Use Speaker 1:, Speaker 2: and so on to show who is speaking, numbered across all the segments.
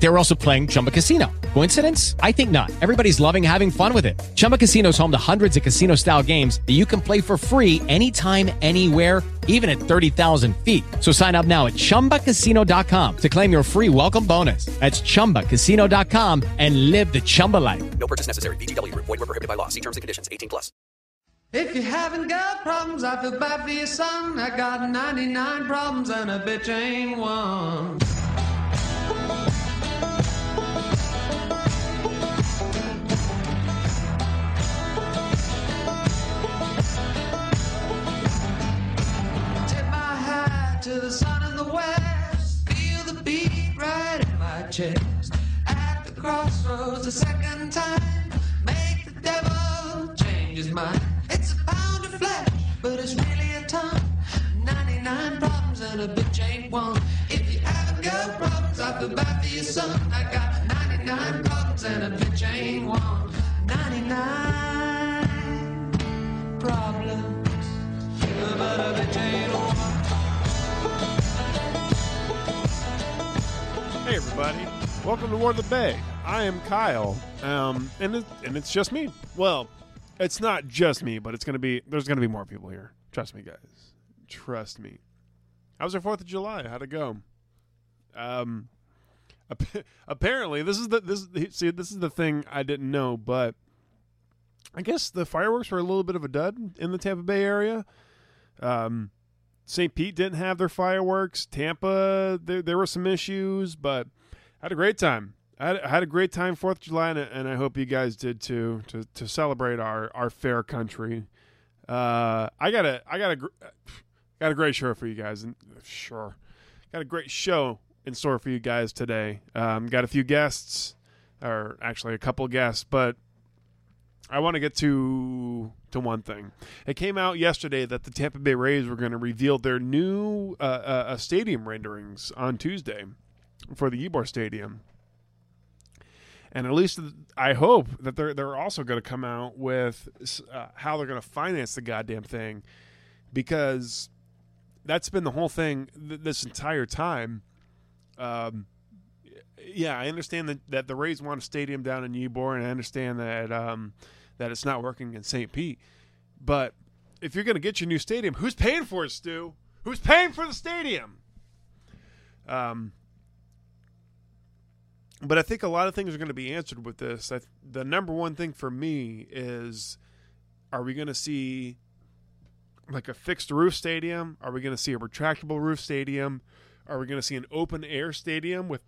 Speaker 1: They were also playing Chumba Casino. Coincidence? I think not. Everybody's loving having fun with it. Chumba Casino is home to hundreds of casino style games that you can play for free anytime, anywhere, even at 30,000 feet. So sign up now at chumbacasino.com to claim your free welcome bonus. That's chumbacasino.com and live the Chumba life.
Speaker 2: No purchase necessary. VGW Group. Void were prohibited by law. See terms and conditions. 18 plus.
Speaker 3: If you haven't got problems, I feel bad for your son. I got 99 problems and a bitch ain't one. To the sun in the west. Feel the beat right in my chest. At the crossroads a second time. Make the devil change his mind. It's a pound of flesh, but it's really a ton. 99 problems and a bitch ain't one. If you haven't got problems, I feel bad for your son. I got 99 problems and a bitch ain't one. 99 problems, but a bitch ain't one.
Speaker 4: Hey everybody, welcome to Word of the Bay. I am Kyle, um, and it, and it's just me. Well, it's not just me, but it's gonna be. There's gonna be more people here. Trust me, guys. Trust me. How was your Fourth of July? How'd it go? Um, apparently this is the this see this is the thing I didn't know, but I guess the fireworks were a little bit of a dud in the Tampa Bay area. Um, St. Pete didn't have their fireworks. Tampa, there, there were some issues, but I had a great time. I had, I had a great time Fourth of July, and, and I hope you guys did too to to celebrate our our fair country. Uh, I got a I got a got a great show for you guys, and sure, got a great show in store for you guys today. Um, got a few guests, or actually a couple guests, but I want to get to to one thing. It came out yesterday that the Tampa Bay Rays were going to reveal their new uh, uh, uh, stadium renderings on Tuesday for the Ybor Stadium, and at least I hope that they're they're also going to come out with uh, how they're going to finance the goddamn thing, because that's been the whole thing th- this entire time. Um, yeah, I understand that, that the Rays want a stadium down in Ybor, and I understand that um, that it's not working in St. Pete. But if you're going to get your new stadium, who's paying for it, Stu? Who's paying for the stadium? Um, but I think a lot of things are going to be answered with this. The number one thing for me is: Are we going to see like a fixed roof stadium? Are we going to see a retractable roof stadium? Are we going to see an open air stadium with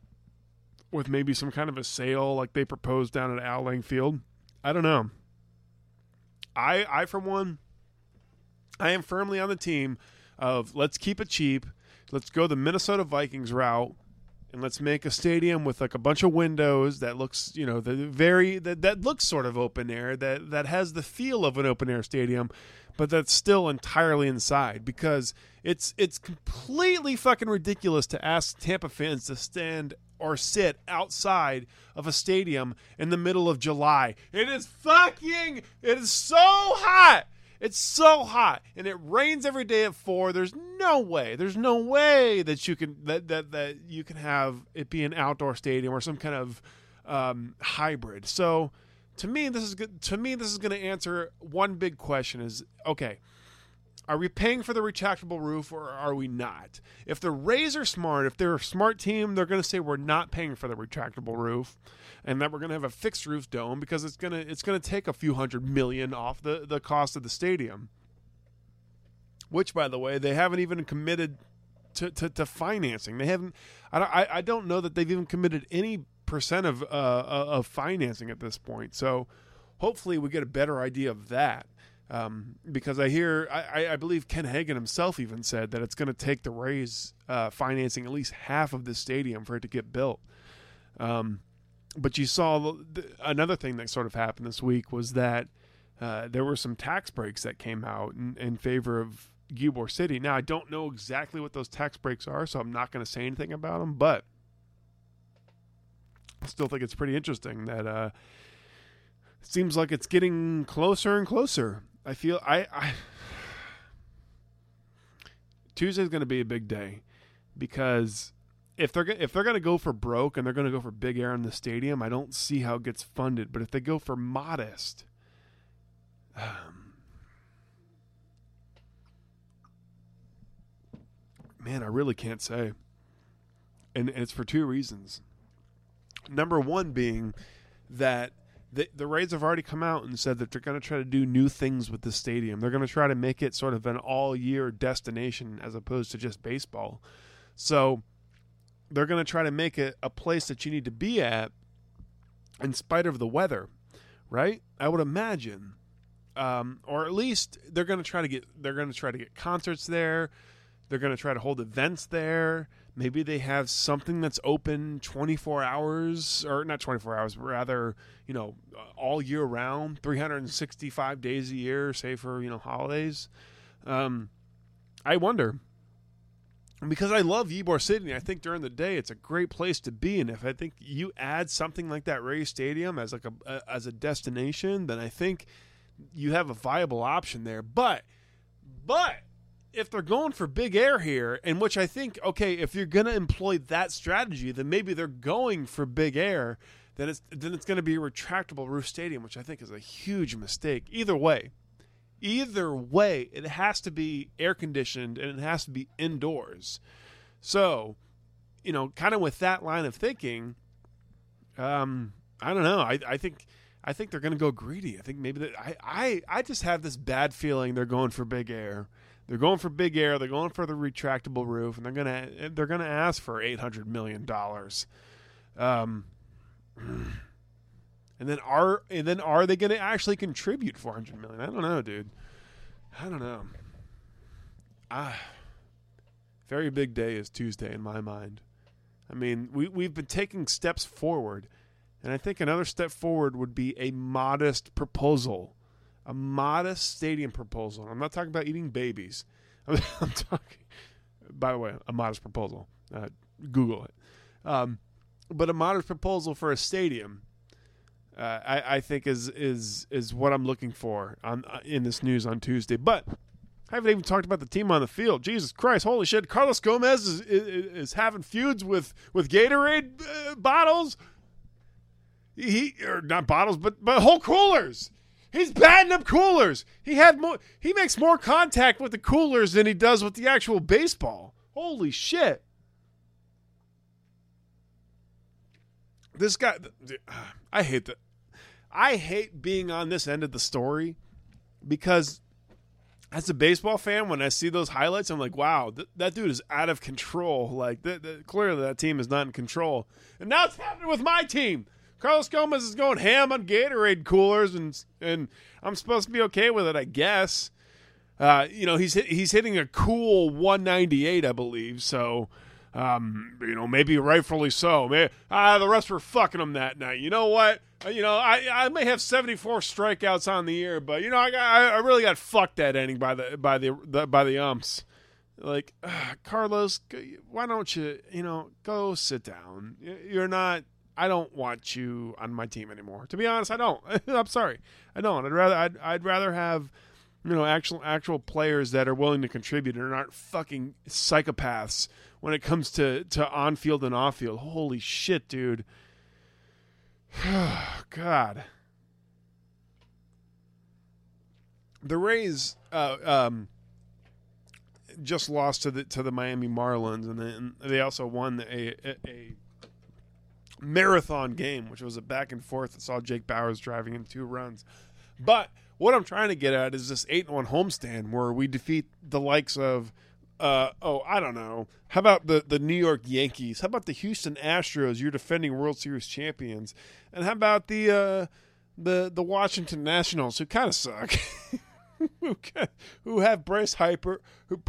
Speaker 4: with maybe some kind of a sail like they proposed down at Al Lang Field? I don't know. I I for one I am firmly on the team of let's keep it cheap. Let's go the Minnesota Vikings route and let's make a stadium with like a bunch of windows that looks, you know, the very that, that looks sort of open air that that has the feel of an open air stadium, but that's still entirely inside because it's it's completely fucking ridiculous to ask Tampa fans to stand or sit outside of a stadium in the middle of July. It is fucking it is so hot. It's so hot and it rains every day at 4. There's no way. There's no way that you can that that that you can have it be an outdoor stadium or some kind of um, hybrid. So to me this is good to me this is going to answer one big question is okay are we paying for the retractable roof or are we not? If the rays are smart if they're a smart team they're going to say we're not paying for the retractable roof and that we're going to have a fixed roof dome because it's going to it's going to take a few hundred million off the the cost of the stadium. Which by the way they haven't even committed to, to, to financing. They haven't I, don't- I, I don't know that they've even committed any percent of uh, of financing at this point. So hopefully we get a better idea of that um, because I hear I, I- believe Ken Hagan himself even said that it's going to take the Rays uh, financing at least half of the stadium for it to get built. Um, but you saw the, the, another thing that sort of happened this week was that uh, there were some tax breaks that came out in, in favor of Ybor City. Now I don't know exactly what those tax breaks are, so I'm not going to say anything about them. But I still think it's pretty interesting that uh, seems like it's getting closer and closer. I feel I, I Tuesday's going to be a big day because if they're if they're going to go for broke and they're going to go for big air in the stadium, I don't see how it gets funded. But if they go for modest, um, man, I really can't say. And, and it's for two reasons. Number one being that the, the Rays have already come out and said that they're going to try to do new things with the stadium. They're going to try to make it sort of an all year destination as opposed to just baseball. So they're going to try to make it a place that you need to be at in spite of the weather, right? I would imagine. Um, or at least they're going to try to get they're going to try to get concerts there. They're going to try to hold events there. Maybe they have something that's open 24 hours, or not 24 hours, but rather, you know, all year round, 365 days a year, say for, you know, holidays. Um, I wonder. Because I love Ybor City, I think during the day it's a great place to be, and if I think you add something like that Ray Stadium as like a as a destination, then I think you have a viable option there. But, but if they're going for big air here, in which I think, okay, if you're going to employ that strategy, then maybe they're going for big air. Then it's then it's going to be a retractable roof stadium, which I think is a huge mistake. Either way, either way, it has to be air conditioned and it has to be indoors. So, you know, kind of with that line of thinking, um, I don't know. I, I think I think they're going to go greedy. I think maybe that I, I I just have this bad feeling they're going for big air. They're going for big air. They're going for the retractable roof, and they're gonna they're gonna ask for eight hundred million dollars. Um, and then are and then are they going to actually contribute four hundred million? I don't know, dude. I don't know. Ah, very big day is Tuesday in my mind. I mean, we we've been taking steps forward, and I think another step forward would be a modest proposal a modest stadium proposal. I'm not talking about eating babies. I'm, talking, by the way, a modest proposal. Uh, Google it. Um, but a modest proposal for a stadium, uh, I, I, think is is is what I'm looking for on uh, in this news on Tuesday. But I haven't even talked about the team on the field. Jesus Christ, holy shit! Carlos Gomez is is, is having feuds with with Gatorade uh, bottles. He or not bottles, but but whole coolers. He's batting up coolers. He had more. He makes more contact with the coolers than he does with the actual baseball. Holy shit! This guy, ah, I hate that. I hate being on this end of the story because, as a baseball fan, when I see those highlights, I'm like, wow, th- that dude is out of control. Like, th- th- clearly that team is not in control. And now it's happening with my team. Carlos Gomez is going ham on Gatorade coolers, and and I'm supposed to be okay with it, I guess. Uh, you know, he's he's hitting a cool 198, I believe. So, um, you know, maybe rightfully so. Maybe, ah, the rest were fucking him that night. You know what? Uh, you know, I, I may have 74 strikeouts on the year, but you know, I I really got fucked that inning by the by the, the by the umps. Like, uh, Carlos, why don't you, you know, go sit down? You're not I don't want you on my team anymore. To be honest, I don't. I'm sorry, I don't. I'd rather I'd, I'd rather have you know actual actual players that are willing to contribute and aren't fucking psychopaths when it comes to to on field and off field. Holy shit, dude. God. The Rays uh, um, just lost to the to the Miami Marlins, and then they also won a, a, a marathon game, which was a back and forth that saw Jake Bauers driving in two runs. But what I'm trying to get at is this eight and one homestand where we defeat the likes of uh, oh, I don't know. How about the, the New York Yankees? How about the Houston Astros, your defending World Series champions? And how about the uh, the the Washington Nationals, who kind of suck, who, who have Bryce Harper, who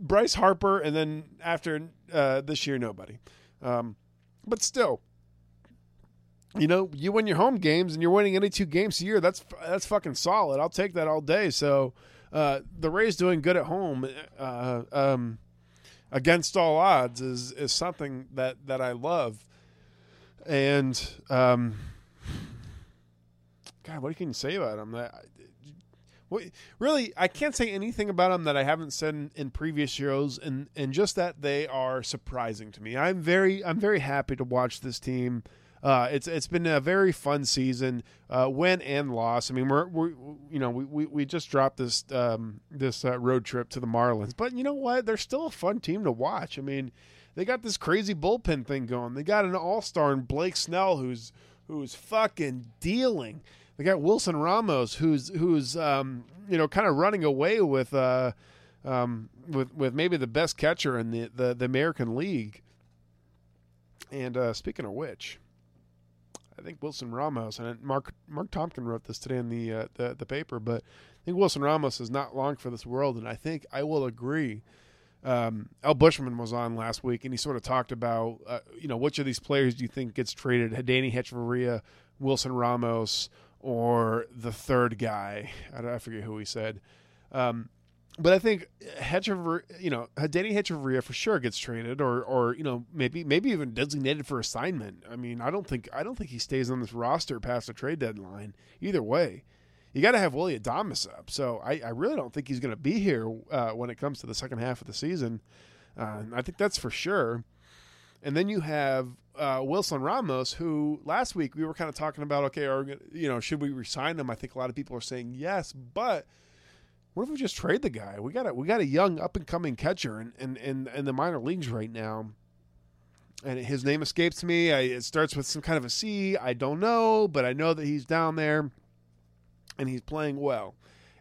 Speaker 4: Bryce Harper, and then after uh, this year, nobody. Um, but still, you know, you win your home games and you're winning any two games a year. That's that's fucking solid. I'll take that all day. So uh, the Rays doing good at home uh, um, against all odds is is something that that I love. And um, God, what can you say about him? What, really, I can't say anything about them that I haven't said in, in previous shows, and, and just that they are surprising to me. I'm very I'm very happy to watch this team. Uh, it's it's been a very fun season, uh, win and loss. I mean, we're, we're you know we, we, we just dropped this um, this uh, road trip to the Marlins, but you know what? They're still a fun team to watch. I mean, they got this crazy bullpen thing going. They got an all star in Blake Snell who's who's fucking dealing. They got Wilson Ramos who's who's um, you know kind of running away with uh, um, with with maybe the best catcher in the the, the American League. And uh, speaking of which, I think Wilson Ramos and Mark Mark Topkin wrote this today in the, uh, the the paper, but I think Wilson Ramos is not long for this world, and I think I will agree. Um, Al Bushman was on last week, and he sort of talked about uh, you know which of these players do you think gets traded? Danny Hechavarria, Wilson Ramos, or the third guy? I, I forget who he said. Um, but I think Hechavar, you know, Danny Hechavarria for sure gets traded, or or you know maybe maybe even designated for assignment. I mean, I don't think I don't think he stays on this roster past the trade deadline. Either way, you got to have Willy Adames up. So I, I really don't think he's going to be here uh, when it comes to the second half of the season. Uh, I think that's for sure. And then you have uh, Wilson Ramos, who last week we were kind of talking about. Okay, are you know should we resign him? I think a lot of people are saying yes, but what if we just trade the guy? We got a we got a young up and coming catcher in, in, in, in the minor leagues right now. And his name escapes me. I, it starts with some kind of a C. I don't know, but I know that he's down there and he's playing well.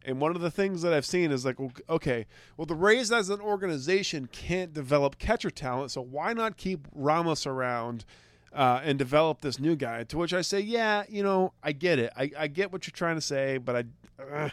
Speaker 4: And one of the things that I've seen is like, okay, well, the Rays as an organization can't develop catcher talent, so why not keep Ramos around uh, and develop this new guy? To which I say, yeah, you know, I get it. I, I get what you're trying to say, but I. Uh,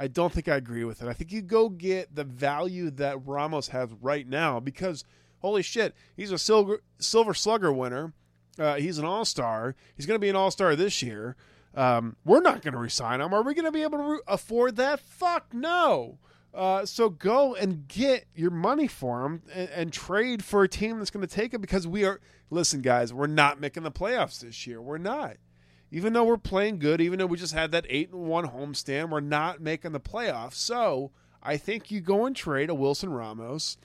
Speaker 4: I don't think I agree with it. I think you go get the value that Ramos has right now because holy shit, he's a silver silver slugger winner. Uh, he's an all star. He's going to be an all star this year. Um, we're not going to resign him. Are we going to be able to re- afford that? Fuck no. Uh, so go and get your money for him and, and trade for a team that's going to take him because we are. Listen, guys, we're not making the playoffs this year. We're not even though we're playing good, even though we just had that eight and one homestand, we're not making the playoffs. So I think you go and trade a Wilson Ramos,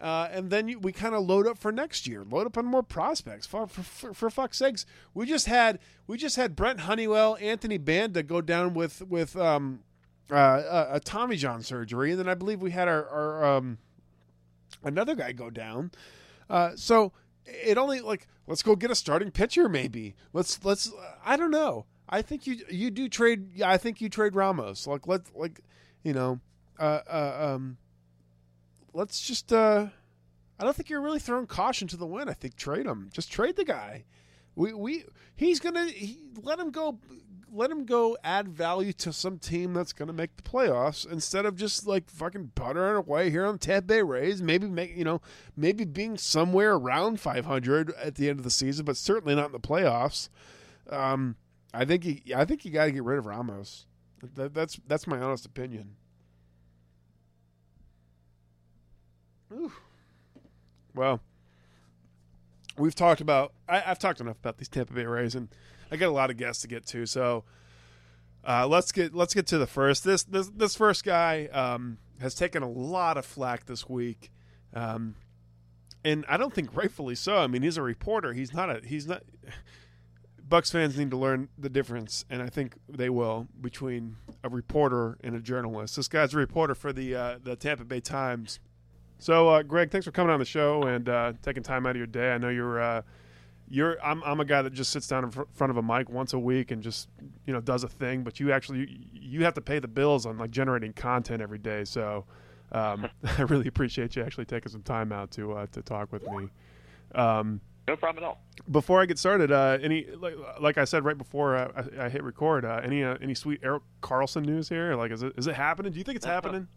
Speaker 4: uh, and then you, we kind of load up for next year. Load up on more prospects. For, for, for, fuck's sakes, we just had we just had Brent Honeywell, Anthony Banda go down with with um, uh, a Tommy John surgery, and then I believe we had our, our um, another guy go down. Uh, so it only like let's go get a starting pitcher maybe. Let's let's I don't know. I think you you do trade. I think you trade Ramos. Like let like you know, uh, uh, um, let's just. uh I don't think you're really throwing caution to the wind. I think trade him. Just trade the guy. We we he's gonna he, let him go let him go add value to some team that's to make the playoffs instead of just like fucking buttering away here on Tampa Bay Rays. Maybe make you know maybe being somewhere around 500 at the end of the season, but certainly not in the playoffs. Um, I think you, I think you got to get rid of Ramos. That, that's that's my honest opinion. Well, we've talked about I, have talked enough about these Tampa Bay Rays, and I got a lot of guests to get to. So uh, let's get let's get to the first. This this this first guy um, has taken a lot of flack this week, um, and I don't think rightfully so. I mean, he's a reporter. He's not a he's not. Bucks fans need to learn the difference, and I think they will between a reporter and a journalist. This guy's a reporter for the uh, the Tampa Bay Times. So, uh, Greg, thanks for coming on the show and uh, taking time out of your day. I know you're uh, you're I'm I'm a guy that just sits down in fr- front of a mic once a week and just you know does a thing, but you actually you, you have to pay the bills on like generating content every day. So um, I really appreciate you actually taking some time out to uh, to talk with me. Um,
Speaker 5: no problem at all.
Speaker 4: Before I get started, uh, any like, like I said right before uh, I, I, hit record, uh, any uh, any sweet Erik Karlsson news here? Like, is it is it happening? Do you think it's happening?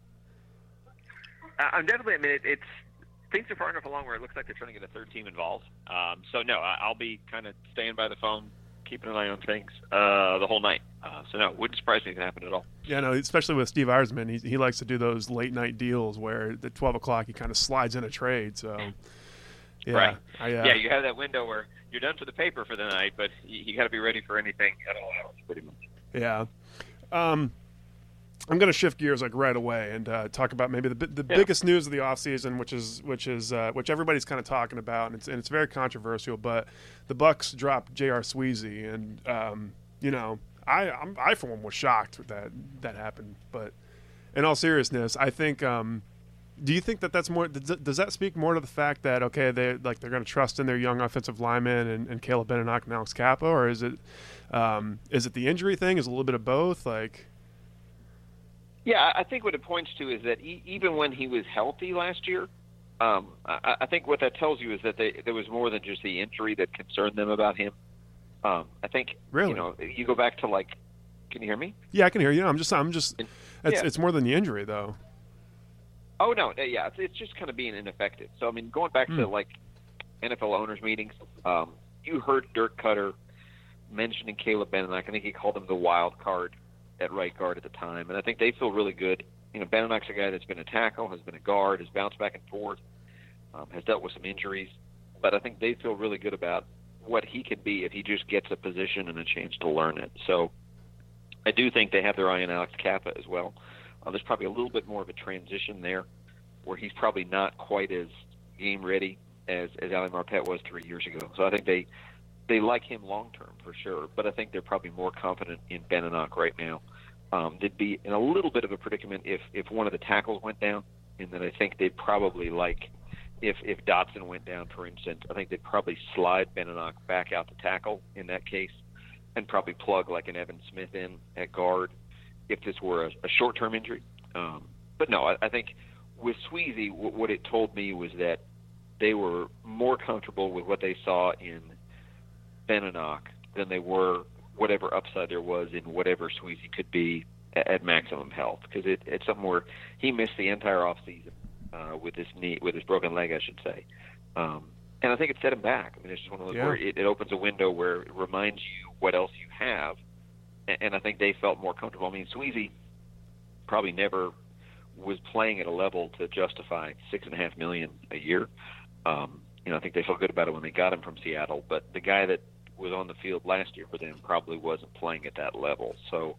Speaker 5: I'm definitely. I mean, it, it's things are far enough along where it looks like they're trying to get a third team involved. Um, so no, I, will be kind of staying by the phone, keeping an eye on things uh, the whole night. Uh, so no, wouldn't surprise me if it happened at all.
Speaker 4: Yeah, no, especially with Steve Yzerman, he he likes to do those late night deals where at twelve o'clock he kind of slides in a trade. So
Speaker 5: yeah, right, I, uh, yeah, you have that window where you're done for the paper for the night, but you, you got to be ready for anything at all hours, pretty much.
Speaker 4: Yeah. Um, I'm going to shift gears like right away and uh, talk about maybe the the
Speaker 5: Yeah.
Speaker 4: biggest news of the offseason, which is which is uh, which everybody's kind of talking about, and it's and it's very controversial. But the Bucks dropped J.R. Sweezy, and um, you know, I I'm, I for one was shocked that that happened. But in all seriousness, I think. Um, do you think that that's more? Does, does that speak more to the fact that okay, they like they're going to trust in their young offensive linemen and, and Caleb Benenoch and Alex Cappa, or is it um, is it the injury thing? Is it a little bit of both? Like,
Speaker 5: Yeah, I think what it points to is that e- even when he was healthy last year, um, I, I think what that tells you is that they, there was more than just the injury that concerned them about him. Um, I think
Speaker 4: Really?
Speaker 5: you know you go back to like, can you hear me?
Speaker 4: yeah, I can hear you. I'm just I'm just it's,
Speaker 5: Yeah.
Speaker 4: it's more than the injury though.
Speaker 5: Oh no, uh, yeah, it's, it's just kind of being ineffective. So I mean, going back to
Speaker 4: Hmm.
Speaker 5: like NFL owners meetings, um, you heard Dirk Koetter mentioning Caleb Benenoch. I think he called him the wild card at right guard at the time, and I think they feel really good. You know, Benenoch's a guy that's been a tackle, has been a guard, has bounced back and forth, um, has dealt with some injuries, but I think they feel really good about what he can be if he just gets a position and a chance to learn it. So I do think they have their eye on Alex Cappa as well. Uh, there's probably a little bit more of a transition there, where he's probably not quite as game ready as as Ali Marpet was three years ago. So I think they they like him long term for sure, but I think they're probably more confident in Benenoch right now. Um, they'd be in a little bit of a predicament if if one of the tackles went down, and then I think they'd probably like if if Dotson went down, for instance, I think they'd probably slide Benenoch back out to tackle in that case, and probably plug like an Evan Smith in at guard if this were a, a short-term injury. Um, but no, I, I think with Sweezy, w- what it told me was that they were more comfortable with what they saw in Benenoch than they were whatever upside there was in whatever Sweezy could be at, at maximum health. Because it, it's something where he missed the entire off season uh, with his knee, with his broken leg, I should say. Um, and I think it set him back. I mean, it's just one of those
Speaker 4: Yeah.
Speaker 5: where it, it opens a window where it reminds you what else you have and, and I think they felt more comfortable. I mean, Sweezy probably never was playing at a level to justify six and a half million a year. Um, you know, I think they felt good about it when they got him from Seattle, but the guy that was on the field last year for them probably wasn't playing at that level. So,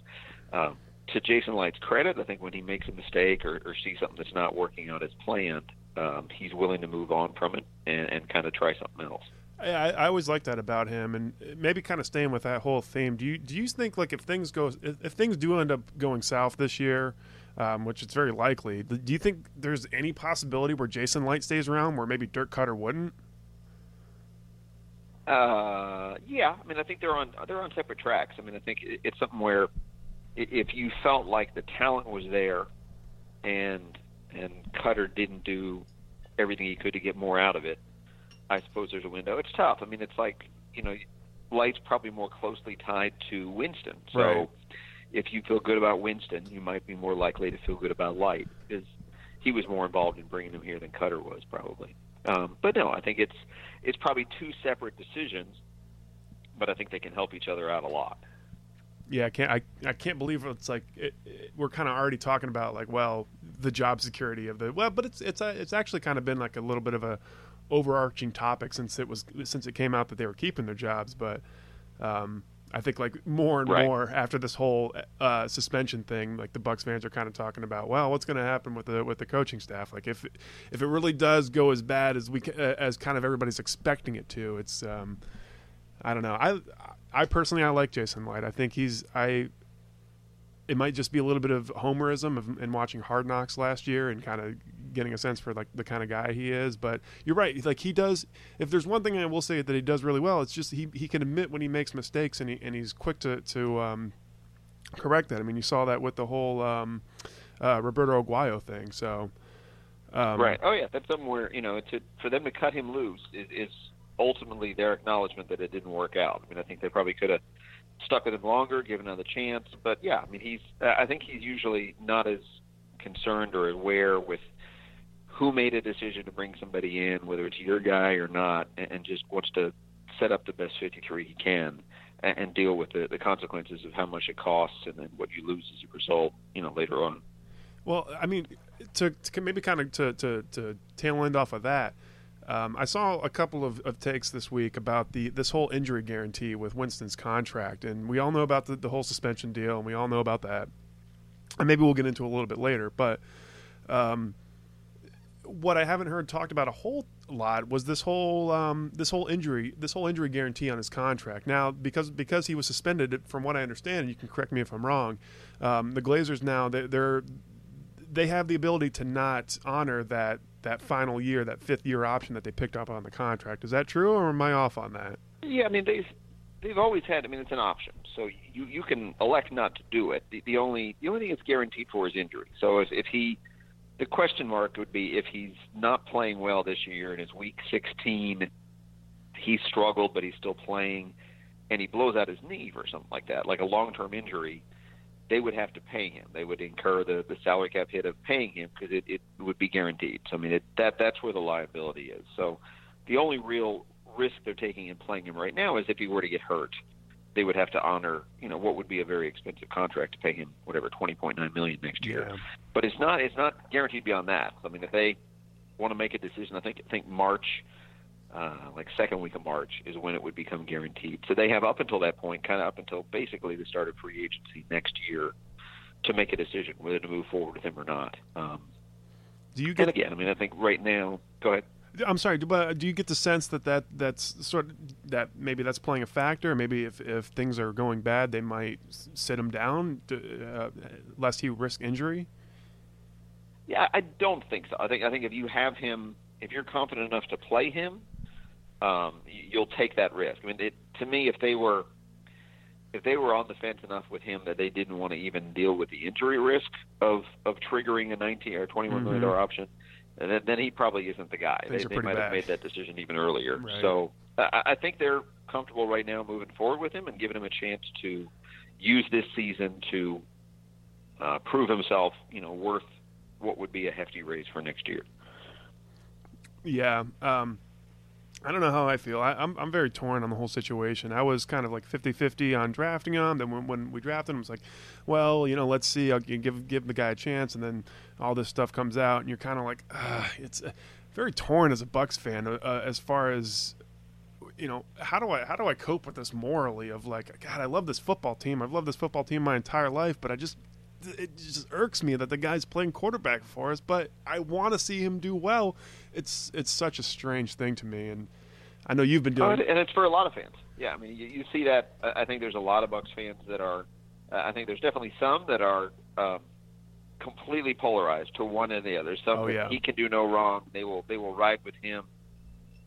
Speaker 5: um, to Jason Licht's credit, I think when he makes a mistake or, or sees something that's not working out as planned, um, he's willing to move on from it and, and kind of try something else.
Speaker 4: I, I always like that about him, and maybe kind of staying with that whole theme. Do you do you think like if things go if, if things do end up going south this year, um, which it's very likely, do you think there's any possibility where Jason Licht stays around, where maybe Dirk Koetter wouldn't?
Speaker 5: Uh, yeah. I mean, I think they're on they're on separate tracks. I mean, I think it's something where if you felt like the talent was there, and and Koetter didn't do everything he could to get more out of it, I suppose there's a window. It's tough. I mean, it's like you know, Licht's probably more closely tied to Winston. So
Speaker 4: Right.
Speaker 5: if you feel good about Winston, you might be more likely to feel good about Licht because he was more involved in bringing him here than Koetter was probably. Um, but no, I think it's it's probably two separate decisions, but I think they can help each other out a lot.
Speaker 4: Yeah, I can't. I, I can't believe it's like it, it- we're kind of already talking about like well the job security of the well, but it's it's uh, it's actually kind of been like a little bit of a overarching topic since it was since it came out that they were keeping their jobs. But um, I think like more and
Speaker 5: Right.
Speaker 4: more after this whole uh, suspension thing, like the Bucks fans are kind of talking about well, what's going to happen with the with the coaching staff? Like if if it really does go as bad as we uh, as kind of everybody's expecting it to, it's um, I don't know. I I personally I like Jason White. I think he's I. It might just be a little bit of homerism of, in watching Hard Knocks last year and kind of getting a sense for like the kind of guy he is. But you're right. Like he does. If there's one thing I will say that he does really well, it's just he he can admit when he makes mistakes and he and he's quick to to um, correct that. I mean, you saw that with the whole um, uh, Roberto Aguayo thing. So um,
Speaker 5: right. Oh yeah, that's something where you know to for them to cut him loose is, is ultimately their acknowledgement that it didn't work out. I mean, I think they probably could have stuck with him longer, given another chance. But yeah, I mean, he's I think he's usually not as concerned or aware with who made a decision to bring somebody in, whether it's your guy or not, and, and just wants to set up the best 53 he can and, and deal with the, the consequences of how much it costs and then what you lose as a result, you know, later on.
Speaker 4: Well, I mean, to, to maybe kind of to, to, to tail end off of that, Um, I saw a couple of, of takes this week about the this whole injury guarantee with Winston's contract, and we all know about the, the whole suspension deal, and we all know about that. And maybe we'll get into a little bit later, but um, what I haven't heard talked about a whole lot was this whole um, this whole injury this whole injury guarantee on his contract. Now, because because he was suspended, from what I understand, and you can correct me if I'm wrong, um, the Glazers now they, they're they have the ability to not honor that that final year, that fifth year option that they picked up on the contract. Is that true, or am I off on that?
Speaker 5: Yeah, I mean they've they've always had. I mean it's an option, so you you can elect not to do it. The, the only the only thing it's guaranteed for is injury. So if if he the question mark would be if he's not playing well this year and it's week 16, he struggled but he's still playing, and he blows out his knee or something like that, like a long term injury. They would have to pay him. They would incur the, the salary cap hit of paying him because it, it would be guaranteed. So I mean, it, that that's where the liability is. So the only real risk they're taking in playing him right now is if he were to get hurt, they would have to honor, you know, what would be a very expensive contract to pay him whatever 20.9 million next year.
Speaker 4: Yeah.
Speaker 5: But it's not it's not guaranteed beyond that. I mean, if they want to make a decision, I think I think March, uh, like second week of March, is when it would become guaranteed. So they have up until that point, kind of up until basically the start of free agency next year, to make a decision whether to move forward with him or not. Um,
Speaker 4: Do you
Speaker 5: and
Speaker 4: get?
Speaker 5: again, I mean, I think right now, go ahead.
Speaker 4: I'm sorry, but do you get the sense that, that that's sort of, that maybe that's playing a factor? Maybe if, if things are going bad, they might sit him down to, uh, lest he risk injury.
Speaker 5: Yeah, I don't think so. I think I think if you have him, if you're confident enough to play him, um, you'll take that risk. I mean, it, to me, if they were if they were on the fence enough with him that they didn't want to even deal with the injury risk of of triggering a 19 or 21 million dollar option, then, then he probably isn't the guy.
Speaker 4: Things
Speaker 5: they they might have made that decision even earlier.
Speaker 4: Right.
Speaker 5: So I, I think they're comfortable right now moving forward with him and giving him a chance to use this season to uh, prove himself, you know, worth what would be a hefty raise for next year.
Speaker 4: Yeah. Um, I don't know how I feel. I, I'm I'm very torn on the whole situation. I was kind of like 50-50 on drafting him. Then when, when we drafted him, was like, well, you know, let's see. I'll give give the guy a chance. And then all this stuff comes out, and you're kind of like, it's uh, very torn as a Bucks fan uh, uh, as far as you know how do I how do I cope with this morally of like God I love this football team I've loved this football team my entire life but I just it just irks me that the guy's playing quarterback for us but I want to see him do well it's it's such a strange thing to me and I know you've been
Speaker 5: Oh,
Speaker 4: doing
Speaker 5: and and it's for a lot of fans. Yeah, I mean, you, you see that. I I think there's a lot of Bucks fans that are. Uh, I think there's definitely some that are um, completely polarized to one or the other. Some
Speaker 4: Oh, yeah.
Speaker 5: he can do no wrong. They will they will ride with him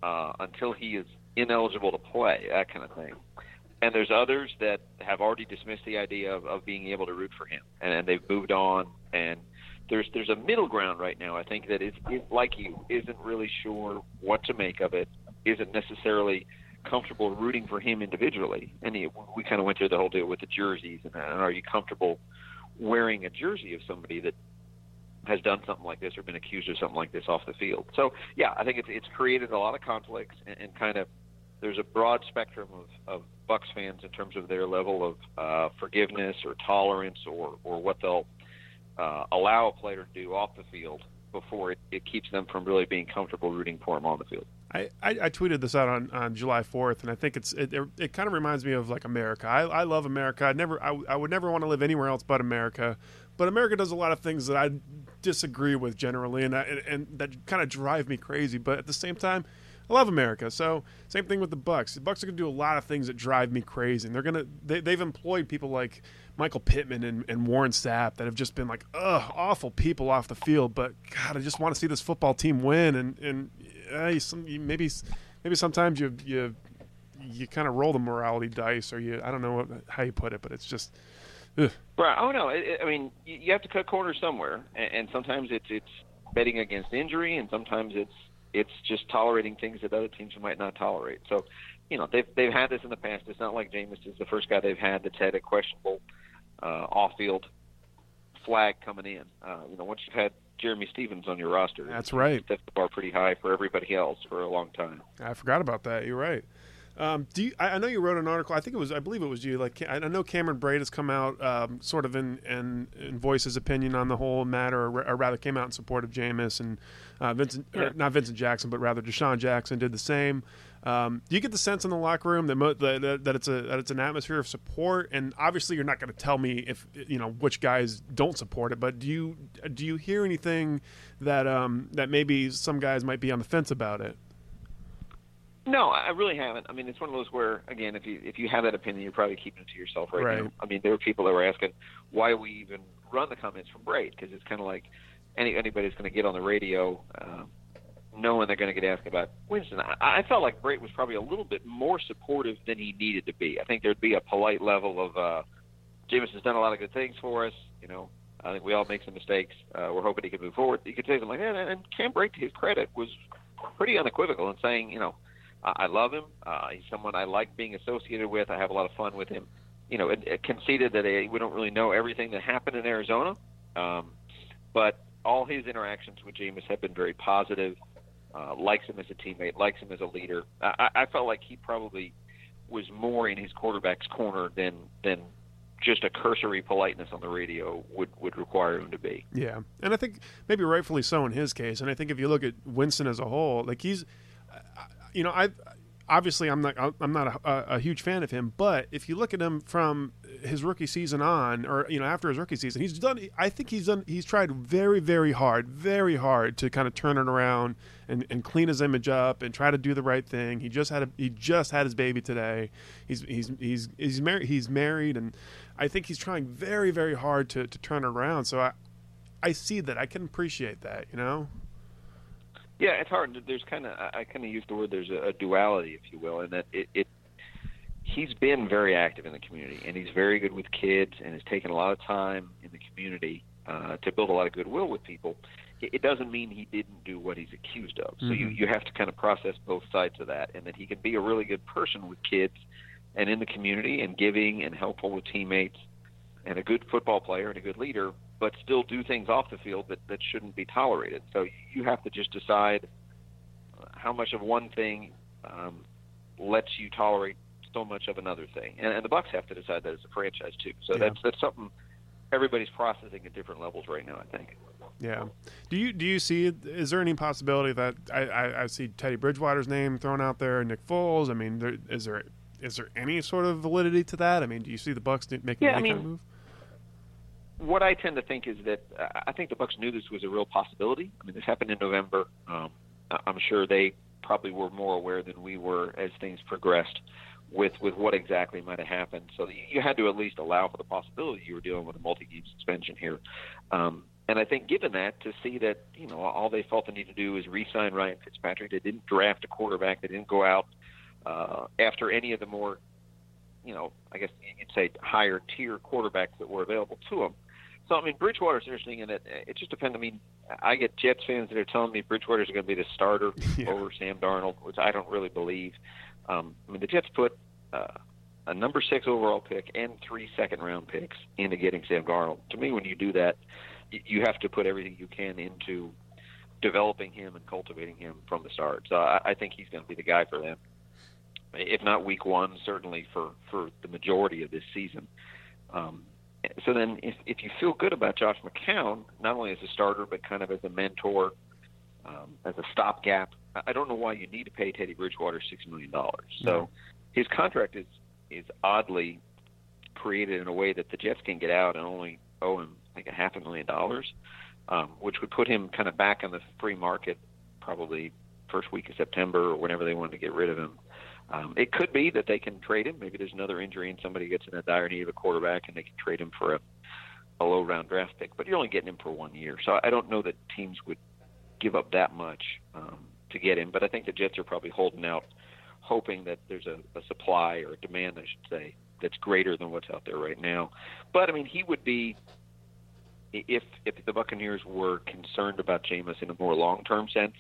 Speaker 5: uh, until he is ineligible to play. That kind of thing. And there's others that have already dismissed the idea of, of being able to root for him, and, and they've moved on. And there's there's a middle ground right now. I think that is, is like you isn't really sure what to make of it. Isn't necessarily comfortable rooting for him individually. And he, we kind of went through the whole deal with the jerseys and, that. and are you comfortable wearing a jersey of somebody that has done something like this or been accused of something like this off the field? So yeah, I think it's it's created a lot of conflicts and, and kind of there's a broad spectrum of, of Bucks fans in terms of their level of uh, forgiveness or tolerance or or what they'll uh, allow a player to do off the field before it, it keeps them from really being comfortable rooting for him on the field.
Speaker 4: I, I, I tweeted this out on, on July 4th, and I think it's it, it, it kind of reminds me of like America. I, I love America. I never I, I would never want to live anywhere else but America. But America does a lot of things that I disagree with generally, and I, and, and that kind of drive me crazy. But at the same time, I love America. So same thing with the Bucks. The Bucks are gonna do a lot of things that drive me crazy, and they're gonna they, they've employed people like Michael Pittman and, and Warren Sapp that have just been like ugh awful people off the field. But God, I just want to see this football team win, and and uh, some, maybe maybe sometimes you you you kind of roll the morality dice, or you I don't know what, how you put it, but it's just. Ugh.
Speaker 5: Right. Oh no. I mean, you, have to cut corners somewhere, and, and sometimes it's it's betting against injury, and sometimes it's it's just tolerating things that other teams might not tolerate. So, you know, they've they've had this in the past. It's not like Jameis is the first guy they've had that's had a questionable uh, off-field flag coming in. Uh, you know, once you've had Jerramy Stevens on your roster,
Speaker 4: That's right.
Speaker 5: Set the bar pretty high for everybody else for a long time.
Speaker 4: I forgot about that. You're right. Um, do you, I, I know you wrote an article. I think it was. I believe it was you. Like I know Cameron Brate has come out, um, sort of in and, voiced his opinion on the whole matter, or, or rather came out in support of Jameis and uh, Vincent, or
Speaker 5: Yeah.
Speaker 4: not Vincent Jackson, but rather DeSean Jackson did the same. Um, do you get the sense in the locker room that, mo- that, that that it's a that it's an atmosphere of support? And obviously, you're not going to tell me if you know which guys don't support it. But do you do you hear anything that um, that maybe some guys might be on the fence about it?
Speaker 5: No, I really haven't. I mean, it's one of those where, again, if you if you have that opinion, you're probably keeping it to yourself right,
Speaker 4: Right.
Speaker 5: now. I mean, there were people that were asking why we even run the comments from Brate because it's kind of like any anybody's going to get on the radio, uh, knowing they're going to get asked about Winston. I, I felt like Brate was probably a little bit more supportive than he needed to be. I think there'd be a polite level of uh, has done a lot of good things for us. You know, I think we all make some mistakes. Uh, we're hoping he can move forward. You could say something like that, and Cam Brate, to his credit, was pretty unequivocal in saying, you know. I I love him. Uh, he's someone I like being associated with. I have a lot of fun with him. You know, it, it conceded that uh, we don't really know everything that happened in Arizona, um, but all his interactions with Jameis have been very positive. Uh, likes him as a teammate, likes him as a leader. I, I felt like he probably was more in his quarterback's corner than than just a cursory politeness on the radio would would require him to be.
Speaker 4: Yeah, and I think maybe rightfully so in his case. And I think if you look at Winston as a whole, like he's, you know, I obviously I'm not I'm not a, a huge fan of him, but if you look at him from his rookie season on, or you know after his rookie season, he's done. I think he's done. He's tried very very hard, very hard to kind of turn it around and, and clean his image up and try to do the right thing. He just had a he just had his baby today. He's he's he's he's married. He's married, and I think he's trying very very hard to to turn it around. So I. I see that. I can appreciate that. You know.
Speaker 5: Yeah, it's hard. There's kind of I kind of use the word there's a, a duality, if you will, and that it, it he's been very active in the community and he's very good with kids and has taken a lot of time in the community uh, to build a lot of goodwill with people. It, doesn't mean he didn't do what he's accused of. So you
Speaker 4: Mhm.
Speaker 5: you have to kind of process both sides of that, and that he can be a really good person with kids and in the community and giving and helpful with teammates and a good football player and a good leader, but still do things off the field that, that shouldn't be tolerated. So you have to just decide how much of one thing um, lets you tolerate so much of another thing, and, and the Bucks have to decide that as a franchise too. So
Speaker 4: Yeah.
Speaker 5: that's that's something everybody's processing at different levels right now. I think.
Speaker 4: Yeah. Do you do you see? Is there any possibility that I, I, I see Teddy Bridgewater's name thrown out there, Nick Foles? I mean, there, is there is there any sort of validity to that? I mean, do you see the Bucks making
Speaker 5: Yeah, I
Speaker 4: any kind of
Speaker 5: mean,
Speaker 4: move?
Speaker 5: what I tend to think is that uh, I think the Bucks knew this was a real possibility. I mean, this happened in November. Um, I'm sure they probably were more aware than we were as things progressed with with what exactly might have happened. So you had to at least allow for the possibility you were dealing with a multi-game suspension here. Um, and I think, given that, to see that you know all they felt the need to do is re-sign Ryan Fitzpatrick. They didn't draft a quarterback. They didn't go out uh, after any of the more, you know, I guess you'd say higher tier quarterbacks that were available to them. So I mean, Bridgewater's interesting in that it just depends. I mean, I get Jets fans that are telling me Bridgewater's going to be the starter
Speaker 4: Yeah.
Speaker 5: over Sam Darnold, which I don't really believe. Um, I mean, the Jets put uh, a number six overall pick and three second round picks into getting Sam Darnold. To me, when you do that, you have to put everything you can into developing him and cultivating him from the start. So I, I think he's going to be the guy for them. If not week one, certainly for for the majority of this season. Um, so then, if if you feel good about Josh McCown, not only as a starter but kind of as a mentor, um, as a stopgap, I- don't know why you need to pay Teddy Bridgewater six million dollars. So his contract is is oddly created in a way that the Jets can get out and only owe him like a half a million dollars, um, which would put him kind of back on the free market probably first week of September or whenever they wanted to get rid of him. Um, it could be that they can trade him. Maybe there's another injury and somebody gets in a dire need of a quarterback and they can trade him for a, a low round draft pick. But you're only getting him for one year, so I don't know that teams would give up that much um, to get him. But I think the Jets are probably holding out, hoping that there's a, a supply or a demand, I should say, that's greater than what's out there right now. But I mean, he would be if if the Buccaneers were concerned about Jameis in a more long term sense,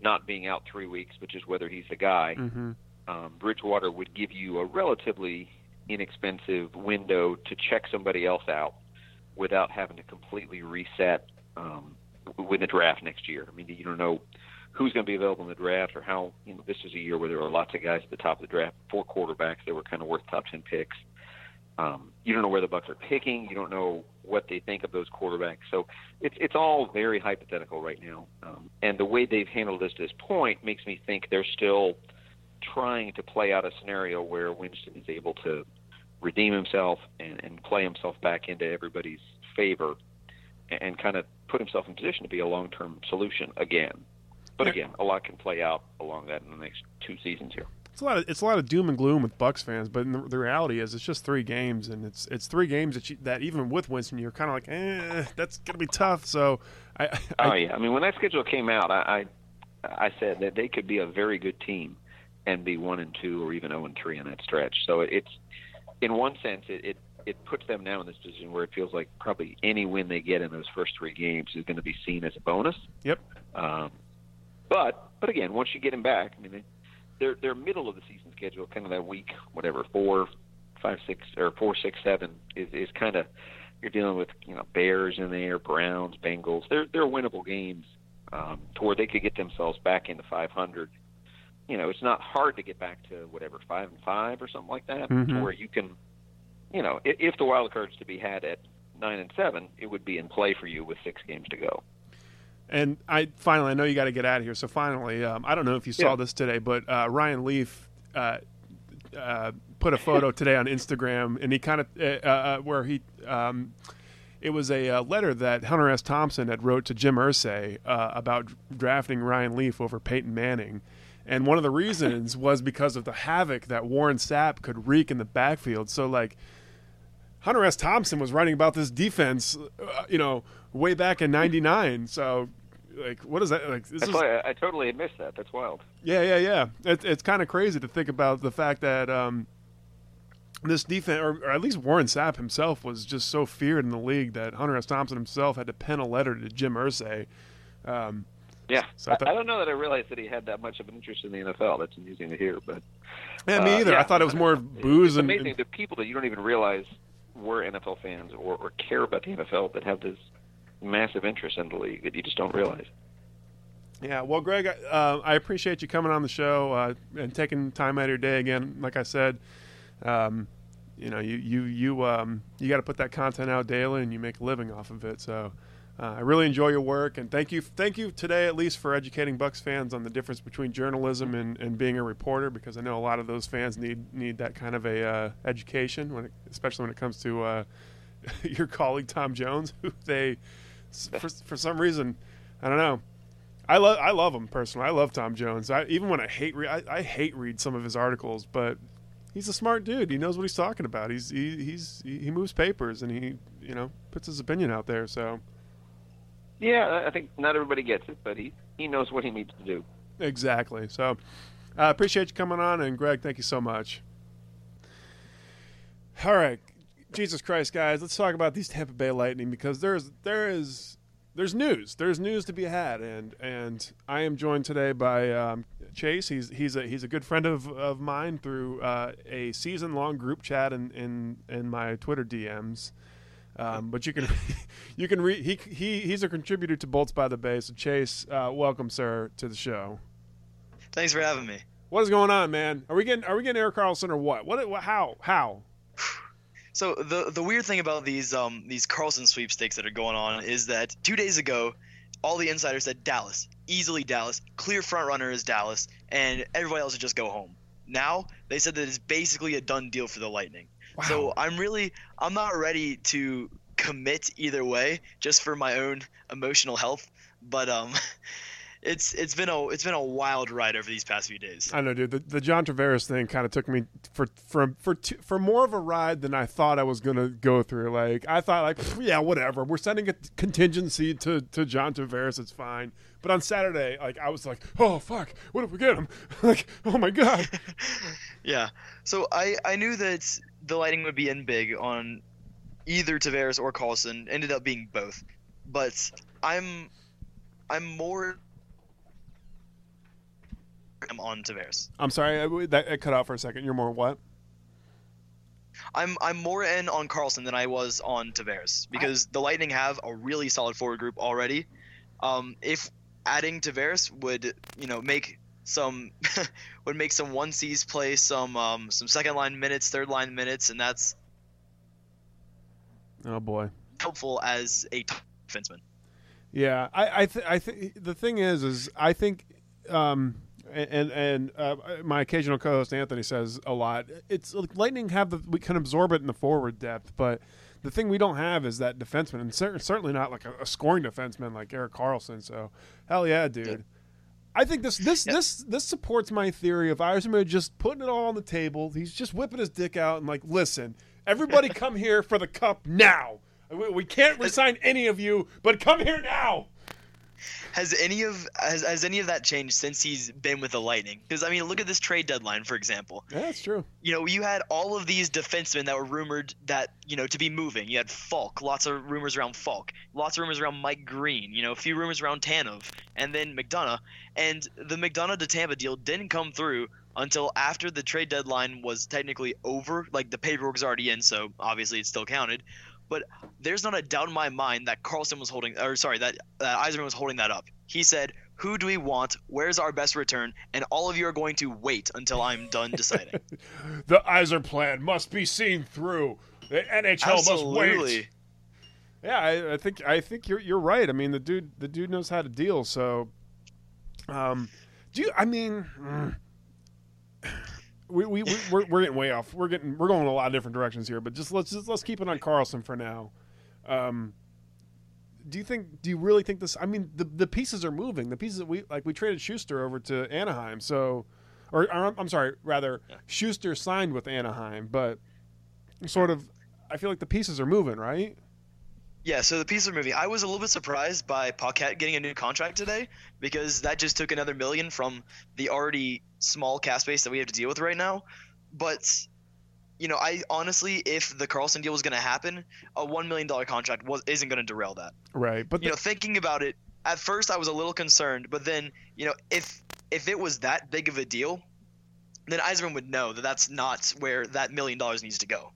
Speaker 5: not being out three weeks, but just whether he's the guy.
Speaker 4: Mm-hmm.
Speaker 5: Um, Bridgewater would give you a relatively inexpensive window to check somebody else out without having to completely reset um, with the draft next year. I mean, you don't know who's going to be available in the draft or how you know this is a year where there were lots of guys at the top of the draft, four quarterbacks that were kind of worth top ten picks. Um, you don't know where the Bucks are picking. You don't know what they think of those quarterbacks. So it's it's all very hypothetical right now. Um, and the way they've handled this to this point makes me think they're still trying to play out a scenario where Winston is able to redeem himself and, and play himself back into everybody's favor and, and kind of put himself in position to be a long term solution again. But again, a lot can play out along that in the next two seasons here.
Speaker 4: It's a lot of it's a lot of doom and gloom with Bucs fans, but the, the reality is it's just three games, and it's it's three games that you, that even with Winston, you're kind of like, eh, that's gonna be tough. So, I, I
Speaker 5: Oh yeah, I mean when that schedule came out, I, I I said that they could be a very good team and be one and two or even zero and three in that stretch. So it's in one sense it, it it puts them now in this position where it feels like probably any win they get in those first three games is going to be seen as a bonus.
Speaker 4: yep,
Speaker 5: Um, but but again, once you get them back, I mean, they, their their middle of the season schedule, kind of that week, whatever, four, five, six, or four, six, seven, is is kind of you're dealing with you know Bears in there, Browns, Bengals. They're they're winnable games um, to where they could get themselves back into 500. You know, it's not hard to get back to whatever five and five or something like that, to
Speaker 4: Mhm.
Speaker 5: where you can, you know, if, if the wild card's to be had at nine and seven, it would be in play for you with six games to go.
Speaker 4: And I finally, I know you got to get out of here. So finally, um, I don't know if you saw
Speaker 5: Yeah.
Speaker 4: this today, but uh, Ryan Leaf uh, uh, put a photo today on Instagram, and he kind of uh, uh, where he. Um, it was a uh, letter that Hunter S. Thompson had wrote to Jim Irsay uh, about drafting Ryan Leaf over Peyton Manning. And one of the reasons was because of the havoc that Warren Sapp could wreak in the backfield. So, like, Hunter S. Thompson was writing about this defense, uh, you know, way back in '99. So, like, what is that? Like, this
Speaker 5: That's
Speaker 4: is
Speaker 5: why I, I totally missed that. That's wild.
Speaker 4: yeah, yeah, yeah. It, it's kind of crazy to think about the fact that um, this defense, or, or at least Warren Sapp himself, was just so feared in the league that Hunter S. Thompson himself had to pen a letter to Jim Irsay. Um,
Speaker 5: Yeah,
Speaker 4: So I thought-
Speaker 5: I don't know that I realized that he had that much of an interest in the NFL. That's amusing to hear, but
Speaker 4: yeah, me
Speaker 5: uh,
Speaker 4: either.
Speaker 5: yeah.
Speaker 4: I thought it was more booze
Speaker 5: It's
Speaker 4: and,
Speaker 5: amazing
Speaker 4: and
Speaker 5: the people that you don't even realize were NFL fans or, or care about the NFL that have this massive interest in the league that you just don't realize.
Speaker 4: Yeah, well, Greg, I- uh, I appreciate you coming on the show uh, and taking time out of your day again. Like I said, um, you know, you you you um, you got to put that content out daily, and you make a living off of it. So, uh, I really enjoy your work, and thank you, thank you today at least for educating Bucs fans on the difference between journalism and, and being a reporter, because I know a lot of those fans need need that kind of a uh, education, when it, especially when it comes to uh, your colleague Tom Jones, who they for for some reason, I don't know. I love I love him personally. I love Tom Jones. I, even when I hate re- I, I hate read some of his articles, but he's a smart dude. He knows what he's talking about. He's he, he's he, moves papers and he you know puts his opinion out there. So
Speaker 5: Yeah, I- I think not everybody gets it, but he he knows what he needs to do.
Speaker 4: exactly. So I appreciate you coming on, and Greg, thank you so much. All right, Jesus Christ, guys, let's talk about these Tampa Bay Lightning because there's there is there's news. There's news to be had, and and I am joined today by um, Chase. He's he's a he's a good friend of, of mine through uh, a season long group chat in, in in my Twitter DMs. Um, but you can you can read he he he's a contributor to Bolts by the Bay. So Chase, uh, welcome, sir, to the show.
Speaker 6: Thanks for having me.
Speaker 4: What is going on, man? Are we getting are we getting Erik Karlsson or what? What? what how? How?
Speaker 6: So the the weird thing about these um these Karlsson sweepstakes that are going on is that two days ago, all the insiders said Dallas, easily Dallas, clear front runner is Dallas, and everybody else would just go home. Now they said that it's basically a done deal for the Lightning. So I'm really I'm not ready to commit either way, just for my own emotional health. But um, it's it's been a it's been a wild ride over these past few days.
Speaker 4: I know, dude. The, the John Tavares thing kind of took me for for for two, for more of a ride than I thought I was gonna go through. Like I thought, like yeah, whatever. We're sending a contingency to to John Tavares. It's fine. But on Saturday, like I was like, oh fuck, what if we get him? like oh my god.
Speaker 6: Yeah. So I I knew that the lighting would be in big on either Tavares or Karlsson. Ended up being both, but I'm I'm more I'm on Tavares.
Speaker 4: I'm sorry, I, that it cut out for a second. You're more what?
Speaker 6: I'm I'm more in on Karlsson than I was on Tavares because the Lightning have a really solid forward group already. Um, if adding Tavares would you know make some would make some one C's play some um, some second line minutes, third line minutes, and that's
Speaker 4: Oh boy.
Speaker 6: helpful as a top defenseman.
Speaker 4: Yeah, I I, th- I think the thing is is I think um and and uh, my occasional co-host Anthony says a lot. It's like Lightning have the we can absorb it in the forward depth, but the thing we don't have is that defenseman, and cer- certainly not like a, a scoring defenseman like Erik Karlsson. So hell yeah, dude.
Speaker 6: Yeah.
Speaker 4: I think this this
Speaker 6: Yeah.
Speaker 4: this this supports my theory of Yzerman just putting it all on the table. He's just whipping his dick out and like, listen, everybody come here for the cup now. We, we can't resign any of you, but come here now.
Speaker 6: Has any of has, has any of that changed since he's been with the Lightning? Because I mean, look at this trade deadline, for example.
Speaker 4: Yeah, that's true.
Speaker 6: You know, you had all of these defensemen that were rumored that you know to be moving. You had Faulk, lots of rumors around Faulk, lots of rumors around Mike Green. You know, a few rumors around Tanev, and then McDonagh. And the McDonagh to Tampa deal didn't come through until after the trade deadline was technically over. Like the paperwork was already in, so obviously it still counted. But there's not a doubt in my mind that Karlsson was holding, or sorry, that uh, Yzerman was holding that up. He said, "Who do we want? Where's our best return? And all of you are going to wait until I'm done deciding."
Speaker 4: The Iser plan must be seen through. The NHL must wait. Yeah, I, I think I think you're you're right. I mean, the dude the dude knows how to deal. So, um, do you? I mean, mm, we we we- we're, we're getting way off. We're getting we're going in a lot of different directions here. But just let's just let's keep it on Karlsson for now. Um, do you think? Do you really think this? I mean, the the pieces are moving. The pieces that we like we traded Schuster over to Anaheim. So, or, or I'm sorry, rather Schuster signed with Anaheim, but sort of. I feel like the pieces are moving, right?
Speaker 6: Yeah, so the pieces are moving. I was a little bit surprised by Paquette getting a new contract today because that just took another million from the already small cap space that we have to deal with right now. But you know, I honestly, if the Karlsson deal was going to happen, a one million dollar contract was isn't going to derail that.
Speaker 4: Right, but
Speaker 6: You know, thinking about it, at first I was a little concerned, but then you know, if if it was that big of a deal, then Yzerman would know that that's not where that million dollars needs to go.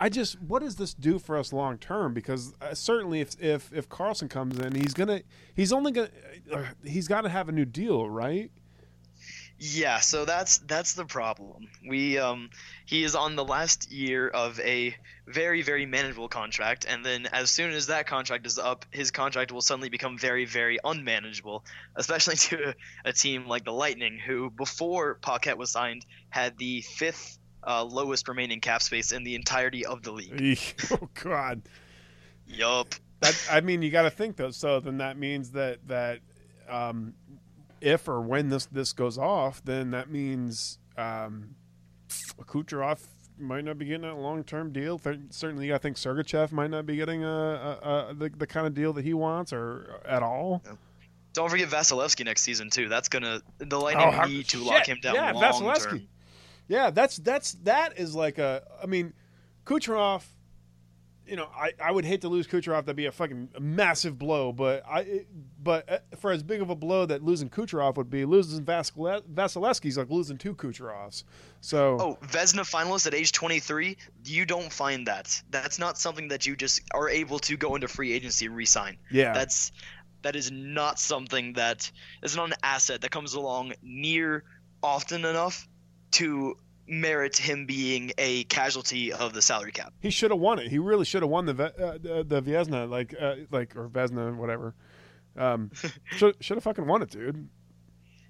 Speaker 4: I just what does this do for us long term? Because uh, certainly, if if if Karlsson comes in, he's gonna he's only gonna uh, he's got to have a new deal, right?
Speaker 6: Yeah, so that's that's the problem. We um he is on the last year of a very very manageable contract and then as soon as that contract is up, his contract will suddenly become very very unmanageable, especially to a, a team like the Lightning who before Paquette was signed had the fifth uh, lowest remaining cap space in the entirety of the league.
Speaker 4: Oh God,
Speaker 6: Yup.
Speaker 4: that I mean, you got to think though. So then that means that that um, if or when this this goes off, then that means um, Kucherov might not be getting a long term deal. Certainly, I think Sergachev might not be getting a, a, a the, the kind of deal that he wants or at all.
Speaker 6: Don't forget Vasilevsky next season too. That's gonna the Lightning
Speaker 4: how-
Speaker 6: need to
Speaker 4: shit.
Speaker 6: lock him down
Speaker 4: Yeah,
Speaker 6: long
Speaker 4: Vasilevsky.
Speaker 6: term.
Speaker 4: Yeah, that's that's that is like a. I mean, Kucherov. You know, I, I would hate to lose Kucherov. That'd be a fucking massive blow. But I, but uh, for as big of a blow that losing Kucherov would be, losing Vasil- Vasilevsky's like losing two Kucherovs. So
Speaker 6: Oh, Vezina finalist at age 23. You don't find that. That's not something that you just are able to go into free agency and re-sign.
Speaker 4: yeah,
Speaker 6: That's that is not something that is not an asset that comes along near often enough to merit him being a casualty of the salary cap.
Speaker 4: he should have won it. He really should have won the uh, the, Vezina, like uh, like or Vezina, whatever. Um, should should have fucking won it, dude.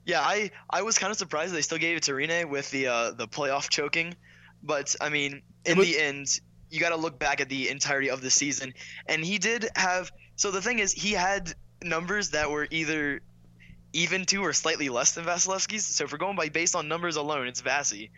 Speaker 6: Yeah, I I was kind of surprised they still gave it to Rinne with the uh, the playoff choking, but I mean, in
Speaker 4: was-
Speaker 6: the end, you got to look back at the entirety of the season, and he did have. So the thing is, he had numbers that were either even to or slightly less than Vasilevsky's. So if we're going by based on numbers alone, it's Vasi.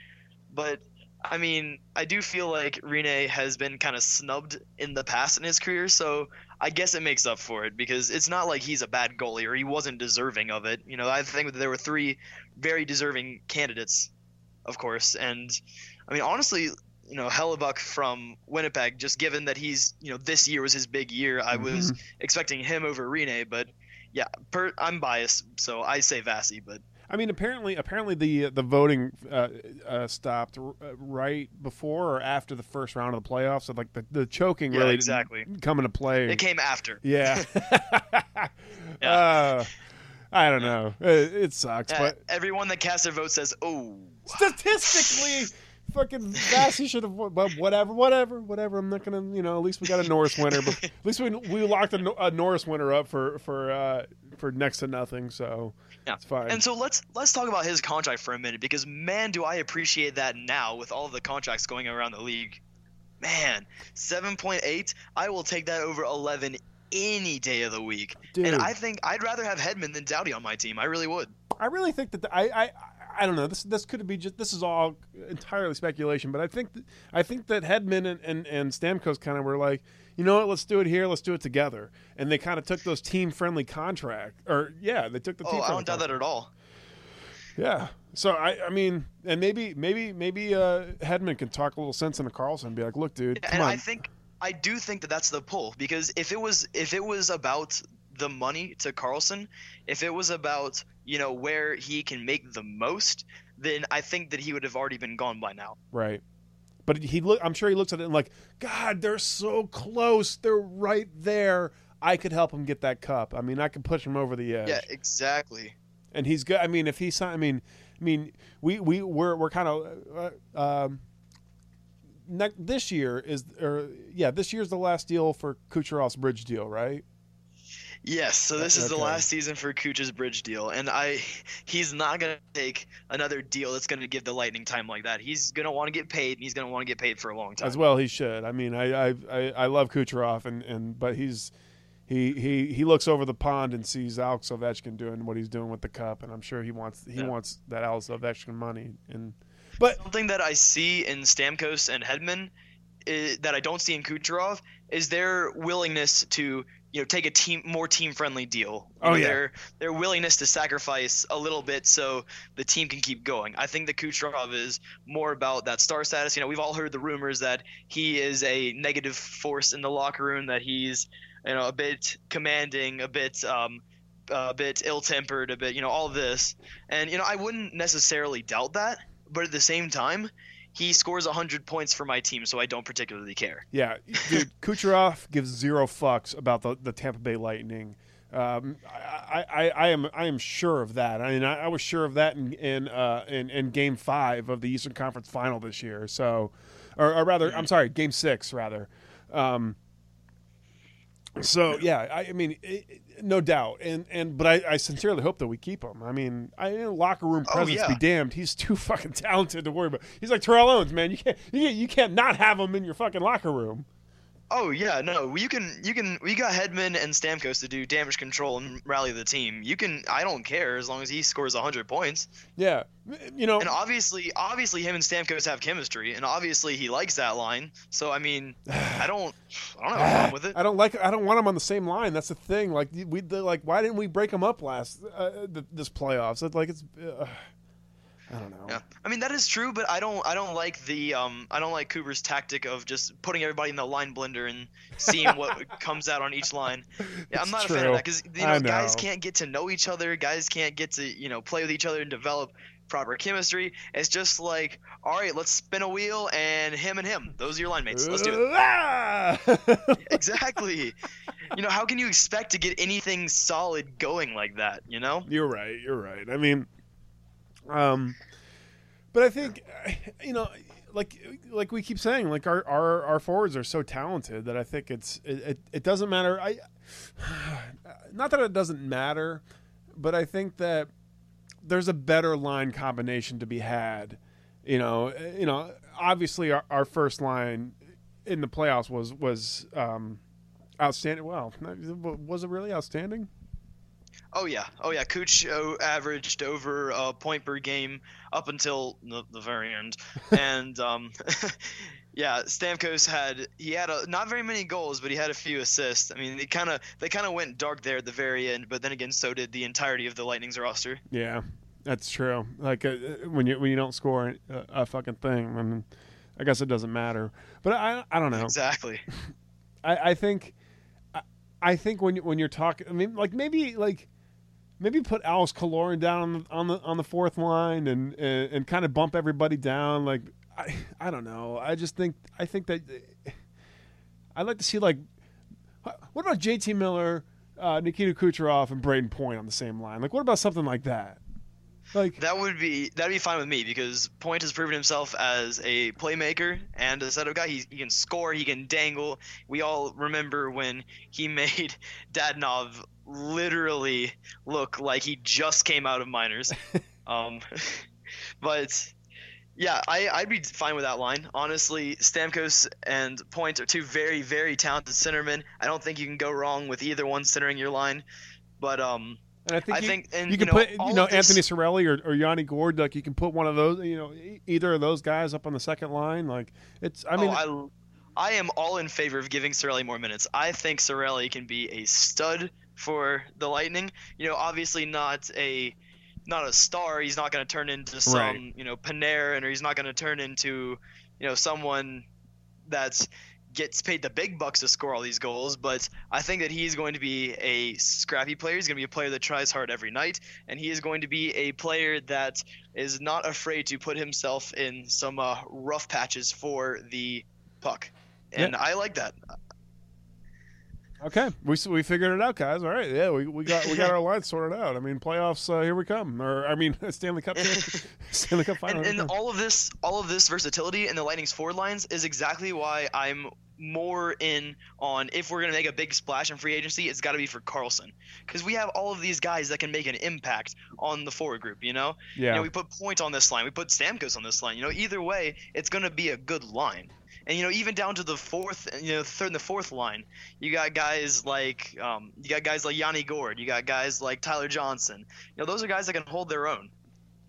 Speaker 6: But I mean, I do feel like Rinne has been kind of snubbed in the past in his career, so I guess it makes up for it because it's not like he's a bad goalie or he wasn't deserving of it. You know, I think that there were three very deserving candidates, of course, and I mean, honestly, you know, Hellebuyck from Winnipeg, just given that he's, you know, this year was his big year, I was mm-hmm. expecting him over Rinne, but yeah, per, I'm biased, so I say Vasi, but
Speaker 4: I mean, apparently, apparently the the voting uh, uh, stopped r- uh, right before or after the first round of the playoffs. So like the, the choking
Speaker 6: Yeah,
Speaker 4: really
Speaker 6: exactly.
Speaker 4: come into play.
Speaker 6: it came after.
Speaker 4: yeah.
Speaker 6: Yeah.
Speaker 4: Uh, I don't know. It, it sucks,
Speaker 6: Uh,
Speaker 4: but
Speaker 6: everyone that casts their vote says, "Oh,
Speaker 4: statistically, fucking Vassy should have. But whatever, whatever, whatever. I'm not gonna. You know, at least we got a Norris winner. But at least we we locked a, a Norris winner up for for uh, for next to nothing. So
Speaker 6: Yeah.
Speaker 4: it's fine.
Speaker 6: And so let's let's talk about his contract for a minute because man, do I appreciate that now with all the contracts going around the league. Man, seven point eight, I will take that over eleven any day of the week.
Speaker 4: Dude.
Speaker 6: And I think I'd rather have Hedman than Doughty on my team. I really would.
Speaker 4: I really think that the, I, I I don't know. This this could be just this is all entirely speculation, but I think that, I think that Hedman and, and, and Stamkos kind of were like, you know what, let's do it here, let's do it together, and they kind of took those team friendly contract, or yeah, they took the team.
Speaker 6: Oh, I don't doubt that at all.
Speaker 4: Yeah. So I I mean, and maybe maybe maybe uh, Hedman can talk a little sense into Karlsson and be like, look, dude, come
Speaker 6: and
Speaker 4: on.
Speaker 6: I think I do think that that's the pull because if it was if it was about the money to Karlsson, if it was about you know where he can make the most, then I think that he would have already been gone by now.
Speaker 4: Right. But he look I'm sure he looks at it and like, God, they're so close. They're right there. I could help him get that cup. I mean, I could push him over the edge.
Speaker 6: Yeah, exactly.
Speaker 4: And he's good. I mean, if he's I mean, I mean, we we we're we're kind of uh, um ne- this year is or yeah, this year's the last deal for Kucherov's bridge deal, right?
Speaker 6: Yes, so this is the last season for Kucha's bridge deal, and I, he's not gonna take another deal that's gonna give the Lightning time like that. He's gonna want to get paid, and he's gonna want to get paid for a long time.
Speaker 4: As well, he should. I mean, I I, I, I love Kucherov, and, and but he's he, he he looks over the pond and sees Alex Ovechkin doing what he's doing with the cup, and I'm sure he wants he
Speaker 6: Yeah.
Speaker 4: wants that Alex Ovechkin money. And but
Speaker 6: Something that I see in Stamkos and Hedman i that I don't see in Kucherov is their willingness to you know take a team more team friendly deal. You
Speaker 4: Oh,
Speaker 6: know,
Speaker 4: yeah.
Speaker 6: Their their willingness to sacrifice a little bit so the team can keep going. I think that Kucherov is more about that star status. You know, we've all heard the rumors that he is a negative force in the locker room, that he's you know a bit commanding, a bit um, a bit ill-tempered, a bit you know all this. And you know, I wouldn't necessarily doubt that, but at the same time, he scores 100 points for my team, so I don't particularly care.
Speaker 4: yeah, dude, Kucherov gives zero fucks about the, the Tampa Bay Lightning. Um, I, I, I am I am sure of that. I mean, I, I was sure of that in in, uh, in in Game Five of the Eastern Conference Final this year. So, or, or rather, I'm sorry, Game Six rather. Um, so yeah, I, I mean, it, no doubt, and and but I, I sincerely hope that we keep him. I mean, I locker room
Speaker 6: Oh,
Speaker 4: presence
Speaker 6: yeah.
Speaker 4: be damned. He's too fucking talented to worry about. He's like Terrell Owens, man. You can't you can't, you can't not have him in your fucking locker room.
Speaker 6: Oh yeah, no, you can you can we got Hedman and Stamkos to do damage control and rally the team. You can I don't care as long as he scores 100 points.
Speaker 4: Yeah, you know,
Speaker 6: And obviously obviously him and Stamkos have chemistry and obviously he likes that line. So I mean, I don't I don't have a problem with it.
Speaker 4: I don't like. I don't want him on the same line. That's the thing. Like we the, like, why didn't we break him up last uh, this playoffs? Like it's. Uh, I don't know.
Speaker 6: Yeah, I mean that is true, but I don't I don't like the um I don't like Cooper's tactic of just putting everybody in the line blender and seeing what comes out on each line. Yeah, I'm not a fan of that because you
Speaker 4: I
Speaker 6: know, guys can't get to know each other, guys can't get to you know play with each other and develop proper chemistry. It's just like all right, let's spin a wheel and him and him. Those are your line mates. Let's do it.
Speaker 4: Ah!
Speaker 6: Exactly. you know how can you expect to get anything solid going like that? You know.
Speaker 4: You're right. You're right. I mean, um, but I think you know, like like we keep saying, like our our, our forwards are so talented that I think it's it, it, it doesn't matter. I not that it doesn't matter, but I think that there's a better line combination to be had. You know, you know, obviously our, our first line in the playoffs was was um, outstanding. Well, was it really outstanding?
Speaker 6: Oh yeah, oh yeah. Cooch uh, averaged over a point per game up until the, the very end, and um, yeah, Stamkos had he had a, not very many goals, but he had a few assists. I mean, they kind of they kind of went dark there at the very end, but then again, so did the entirety of the Lightning's roster.
Speaker 4: Yeah, that's true. Like uh, when you when you don't score a, a fucking thing, then I guess it doesn't matter. But I I don't know.
Speaker 6: Exactly.
Speaker 4: I, I think I, think when when you're talking, I mean, like maybe like maybe put Alex Killorn down on the on the on the fourth line and and, and kind of bump everybody down. Like I I don't know. I just think I think that I'd like to see like what about JT Miller, uh, Nikita Kucherov and Brayden Point on the same line? Like, what about something like that? Like,
Speaker 6: That would be that'd be fine with me because Point has proven himself as a playmaker and a setup guy. He, he can score, he can dangle. We all remember when he made Dadnov literally look like he just came out of minors. um, but yeah, I, I'd be fine with that line. Honestly, Stamkos and Point are two very, very talented centermen. I don't think you can go wrong with either one centering your line. But um,
Speaker 4: and I think
Speaker 6: I
Speaker 4: you,
Speaker 6: think- and,
Speaker 4: you can
Speaker 6: you know,
Speaker 4: put you know
Speaker 6: of this-
Speaker 4: Anthony Cirelli or, or Yanni Gourde. Like, you can put one of those. You know, either of those guys up on the second line. Like, it's. I oh, mean,
Speaker 6: oh, I, I am all in favor of giving Cirelli more minutes. I think Cirelli can be a stud for the Lightning. You know, obviously not a not a star. He's not going to turn into some
Speaker 4: Right.
Speaker 6: you know Panarin, or he's not going to turn into you know someone that's gets paid the big bucks to score all these goals. But I think that he's going to be a scrappy player. He's going to be a player that tries hard every night, and he is going to be a player that is not afraid to put himself in some uh, rough patches for the puck. And I like that.
Speaker 4: Okay, we we figured it out, guys. All right, yeah, we, we got we got our line sorted out. I mean, playoffs, uh, here we come. Or I mean, Stanley Cup, Stanley Cup final.
Speaker 6: and, and all of this all of this versatility in the lightning's forward lines is exactly why i'm more in on if we're going to make a big splash in free agency it's got to be for karlsson. Because we have all of these guys that can make an impact on the forward group you know?
Speaker 4: Yeah,
Speaker 6: you know we put point on this line we put stamkos on this line you know? Either way it's going to be a good line. And you know even down to the fourth you know third and the fourth line you got guys like um, you got guys like yanni gourde you got guys like tyler johnson. You know those are guys that can hold their own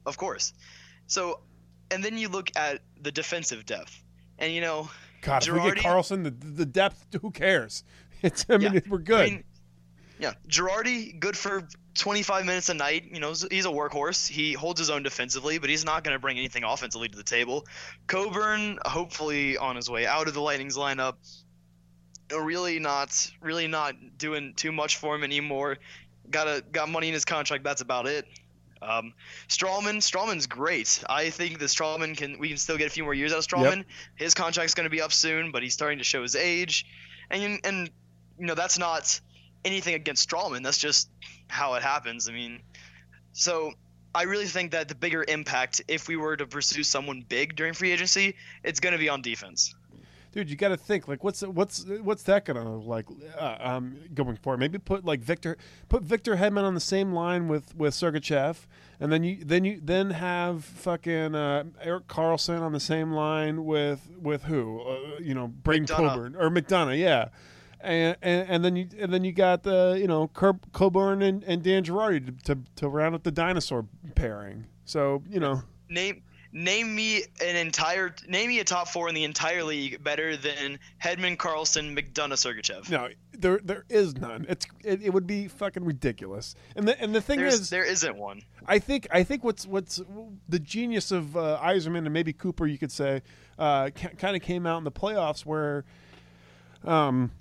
Speaker 6: of course. So and then you look at the defensive depth. And you know
Speaker 4: God, if we get Karlsson, the the depth, who cares? It's I mean,
Speaker 6: Yeah,
Speaker 4: we're good.
Speaker 6: I mean, yeah, Girardi, good for 25 minutes a night. You know, he's a workhorse. He holds his own defensively, but he's not going to bring anything offensively to the table. Coburn, hopefully on his way out of the Lightning's lineup, really not, really not doing too much for him anymore. Got a got money in his contract. That's about it. Um, Stralman, Stralman's great. I think that Stralman can. We can still get a few more years out of Stralman. His contract's going to be up soon, but he's starting to show his age, and and you know that's not anything against Stralman. That's just how it happens. I mean, so I really think that the bigger impact, if we were to pursue someone big during free agency, it's going to be on defense.
Speaker 4: Dude, you got to think like what's what's what's that gonna look like uh, um, going forward? Maybe put like Victor put Victor Hedman on the same line with with Sergachev, and then you then you then have fucking uh, Erik Karlsson on the same line with with who? Uh, you know,
Speaker 6: Braydon
Speaker 4: Coburn or McDonagh, yeah. And, and and then you and then you got the you know Coburn and, and Dan Girardi to, to to round up the dinosaur pairing. So you know.
Speaker 6: Name name me an entire name me a top four in the entire league better than Hedman, Karlsson, McDonagh, Sergachev.
Speaker 4: No, there there is none. It's it, it would be fucking ridiculous. And the and the thing
Speaker 6: There's,
Speaker 4: is,
Speaker 6: there isn't one.
Speaker 4: I think I think what's what's the genius of uh, Yzerman and maybe Cooper, you could say, uh, kind of came out in the playoffs where, um,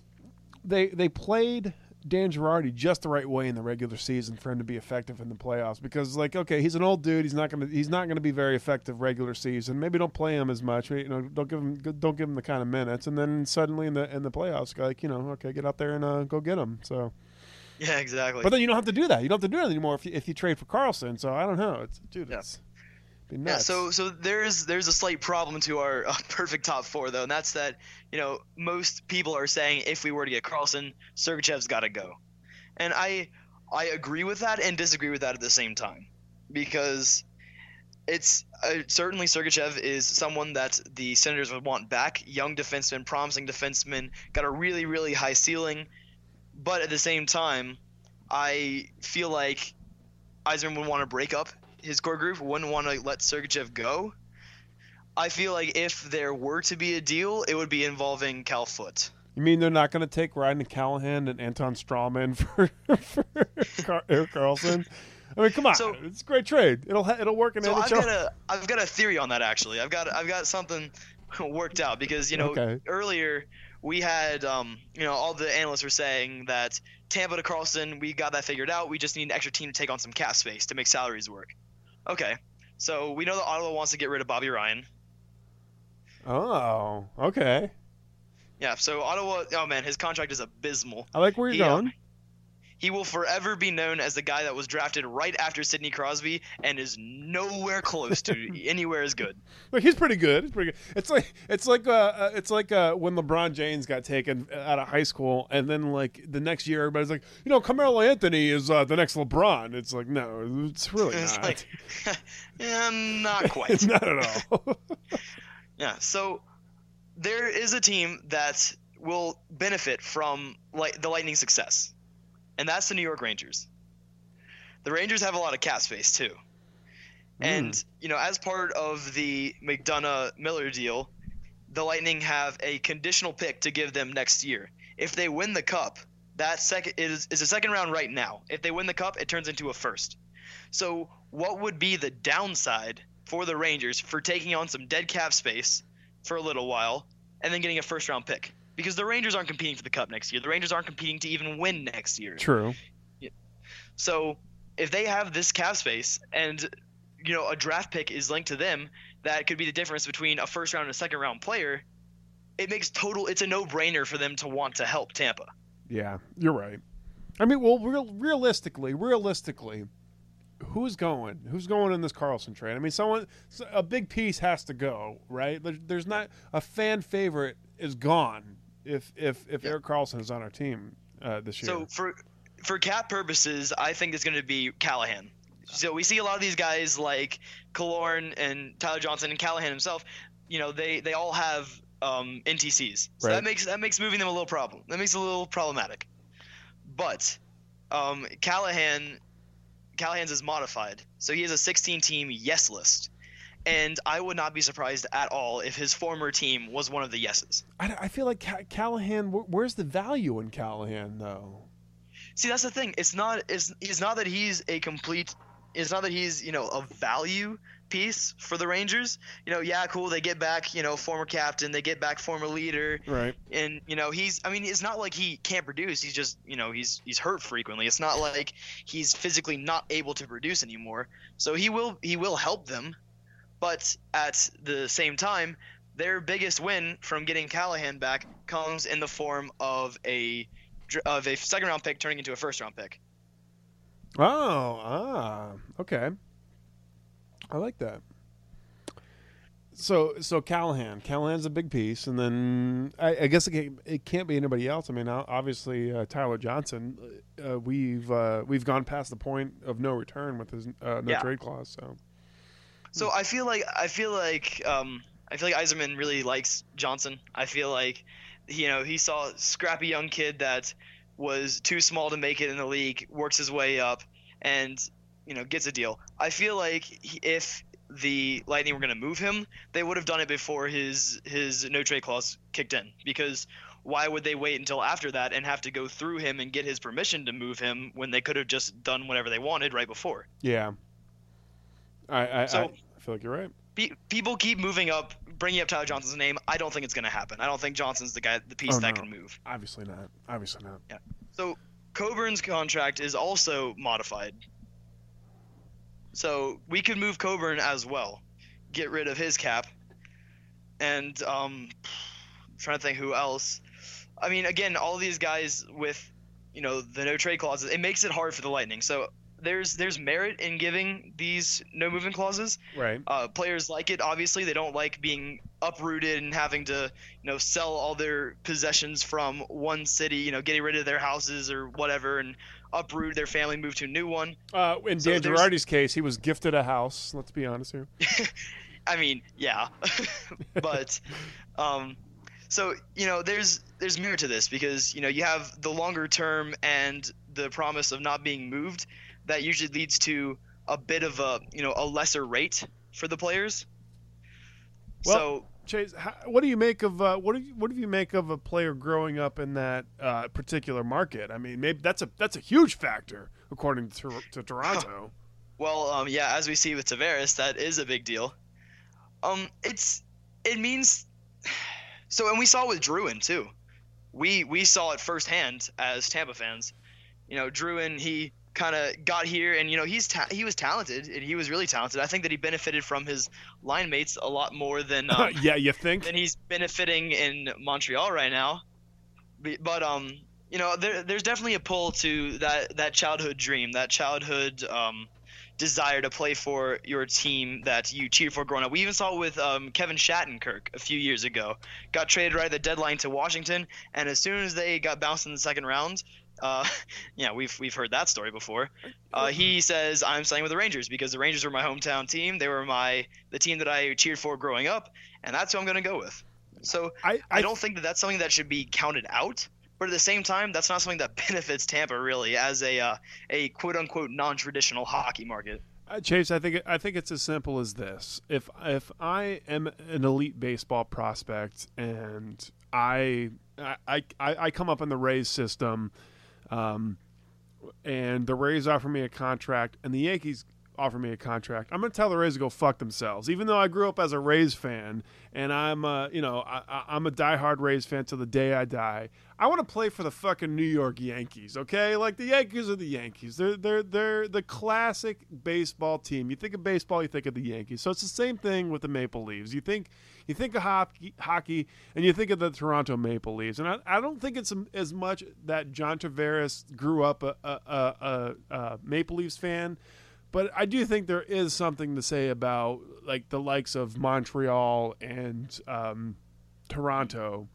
Speaker 4: they they played Dan Girardi just the right way in the regular season for him to be effective in the playoffs because like okay he's an old dude. He's not gonna he's not gonna be very effective regular season. Maybe don't play him as much you know don't give him don't give him the kind of minutes. And then suddenly in the in the playoffs like you know okay get out there and uh, go get him. So
Speaker 6: Yeah, exactly.
Speaker 4: but then you don't have to do that. You don't have to do it anymore if you, if you trade for Karlsson. So I don't know. It's dude
Speaker 6: Yeah.
Speaker 4: it's
Speaker 6: Yeah, so so there's there's a slight problem to our uh, perfect top four though, and that's that you know most people are saying if we were to get Karlsson, Sergachev's got to go, and I I agree with that and disagree with that at the same time, because it's uh, certainly Sergachev is someone that the Senators would want back, young defenseman, promising defenseman, got a really really high ceiling, but at the same time, I feel like Eisner would want to break up his core group, wouldn't want to let Sergachev go. I feel like if there were to be a deal, it would be involving Cal Foote.
Speaker 4: You mean they're not going to take Ryan Callahan and Anton Stralman for, for Car- Erik Karlsson? I mean, come on,
Speaker 6: So-
Speaker 4: it's a great trade. It'll ha- it'll work in
Speaker 6: So
Speaker 4: NHL.
Speaker 6: I've got a I've got a theory on that actually. I've got I've got something worked out because you know
Speaker 4: Okay.
Speaker 6: earlier we had um you know all the analysts were saying that Tampa to Karlsson we got that figured out. We just need an extra team to take on some cap space to make salaries work. Okay, so we know that Ottawa wants to get rid of Bobby Ryan.
Speaker 4: oh, okay.
Speaker 6: Yeah, so Ottawa. Oh man, his contract is abysmal.
Speaker 4: I like where you're
Speaker 6: He, um,
Speaker 4: going.
Speaker 6: He will forever be known as the guy that was drafted right after Sidney Crosby and is nowhere close to anywhere as good.
Speaker 4: Look, he's pretty good. He's pretty good. It's like it's like uh, uh it's like uh, when LeBron James got taken out of high school, and then like the next year, everybody's like, you know, Carmelo Anthony is uh, the next LeBron. It's like no, it's really
Speaker 6: It's
Speaker 4: not.
Speaker 6: like, yeah, not quite.
Speaker 4: not at all.
Speaker 6: Yeah, so there is a team that will benefit from like the Lightning's success, and that's the New York Rangers. The Rangers have a lot of cap space too, hmm. and you know, as part of the McDonagh Miller deal, the Lightning have a conditional pick to give them next year. If they win the cup, that second is is a second round right now. If they win the cup, it turns into a first. So, what would be the downside for the Rangers for taking on some dead cap space for a little while and then getting a first round pick? Because the Rangers aren't competing for the cup next year. The Rangers aren't competing to even win next year.
Speaker 4: True.
Speaker 6: So, if they have this cap space and you know a draft pick is linked to them, that could be the difference between a first round and a second round player. It makes total. It's a no brainer for them to want to help Tampa.
Speaker 4: Yeah, you're right. I mean, well, real, realistically, realistically, who's going? Who's going in this Karlsson trade? I mean, someone, a big piece has to go, right? There's not a fan favorite is gone if if if
Speaker 6: Yeah.
Speaker 4: Erik Karlsson is on our team uh, this year.
Speaker 6: So for for cap purposes, I think it's going to be Callahan. So we see a lot of these guys like Killorn and Tyler Johnson and Callahan himself. You know, they they all have um, NTCs, so
Speaker 4: Right.
Speaker 6: that makes that makes moving them a little problem. That makes it a little problematic. But um, Callahan Callahan's is modified, so he has a 16 team yes list. And I would not be surprised at all if his former team was one of the yeses.
Speaker 4: I, I feel like Ca- Callahan. wh- Where's the value in Callahan though?
Speaker 6: See, that's the thing. It's not. It's, it's not that he's a complete. It's not that he's you know a value piece for the Rangers. You know, yeah, cool. They get back you know former captain. They get back former leader.
Speaker 4: Right.
Speaker 6: And you know he's. I mean, it's not like he can't produce. He's just you know he's he's hurt frequently. It's not like he's physically not able to produce anymore. So he will he will help them, but at the same time, their biggest win from getting Callahan back comes in the form of a of a second round pick turning into a first round pick.
Speaker 4: Oh, ah, okay. I like that. So, so Callahan, Callahan's a big piece, and then I, I guess it can't, it can't be anybody else. I mean, obviously uh, Tyler Johnson. Uh, we've uh, we've gone past the point of no return with his uh, no
Speaker 6: Yeah.
Speaker 4: trade clause. So,
Speaker 6: So I feel like I feel like um, I feel like Yzerman really likes Johnson. I feel like you know he saw a scrappy young kid that was too small to make it in the league, works his way up, and you know gets a deal. I feel like he- if the Lightning were going to move him, they would have done it before his his no trade clause kicked in because. Why would they wait until after that and have to go through him and get his permission to move him when they could have just done whatever they wanted right before?
Speaker 4: yeah, I I,
Speaker 6: So-
Speaker 4: I, I feel like you're right.
Speaker 6: Pe- people keep moving up, bringing up Tyler Johnson's name. I don't think it's going to happen. I don't think Johnson's the guy, the piece
Speaker 4: Oh,
Speaker 6: that
Speaker 4: no.
Speaker 6: can move.
Speaker 4: Obviously not. Obviously not. Yeah.
Speaker 6: So Coburn's contract is also modified. So we could move Coburn as well, get rid of his cap, and um, I'm trying to think who else. I mean, again, all these guys with, you know, the no trade clauses, it makes it hard for the Lightning. So there's there's merit in giving these no movement clauses.
Speaker 4: Right.
Speaker 6: uh, players like it. Obviously, they don't like being uprooted and having to, you know, sell all their possessions from one city. You know, getting rid of their houses or whatever, and uproot their family, move to a new one.
Speaker 4: Uh, in
Speaker 6: So
Speaker 4: Dan Girardi's case, he was gifted a house. Let's be honest here.
Speaker 6: I mean, yeah, but um, so you know, there's there's merit to this because you know you have the longer term and the promise of not being moved. That usually leads to a bit of a you know a lesser rate for the players.
Speaker 4: Well-
Speaker 6: so
Speaker 4: Chase, how, what do you make of uh, what do you, what do you make of a player growing up in that uh, particular market? I mean, maybe that's a that's a huge factor according to, to Toronto.
Speaker 6: Well, um, yeah, as we see with Tavares, that is a big deal. Um, it's it means so, and we saw it with Drouin too. We we saw it firsthand as Tampa fans. You know, Drouin he kind of got here, and you know he's ta- he was talented, and he was really talented. I think that he benefited from his line mates a lot more than um,
Speaker 4: yeah, you think?
Speaker 6: than he's benefiting in Montreal right now. But um, you know, there, there's definitely a pull to that that childhood dream, that childhood um, desire to play for your team that you cheered for growing up. We even saw it with um, Kevin Shattenkirk a few years ago. Got traded right at the deadline to Washington, and as soon as they got bounced in the second round, uh, yeah, we've we've heard that story before. Uh, he says I'm signing with the Rangers because the Rangers were my hometown team. They were my the team that I cheered for growing up, and that's who I'm going to go with. So
Speaker 4: I,
Speaker 6: I don't think that that's something that should be counted out. But at the same time, that's not something that benefits Tampa really as a uh, a quote unquote non traditional hockey market.
Speaker 4: Uh, Chase, I think I think it's as simple as this. If if I am an elite baseball prospect and I I I, I come up in the Rays system, um, and the Rays offer me a contract, and the Yankees offer me a contract, I'm going to tell the Rays to go fuck themselves. Even though I grew up as a Rays fan, and I'm, uh, you know, I, I'm a diehard Rays fan till the day I die. I want to play for the fucking New York Yankees. Okay, like the Yankees are the Yankees. They're they're they're the classic baseball team. You think of baseball, you think of the Yankees. So it's the same thing with the Maple Leaves. You think you think of hockey, hockey and you think of the Toronto Maple Leafs. And I, I don't think it's as much that John Tavares grew up a, a, a, a, a Maple Leafs fan, but I do think there is something to say about like the likes of Montreal and um, Toronto,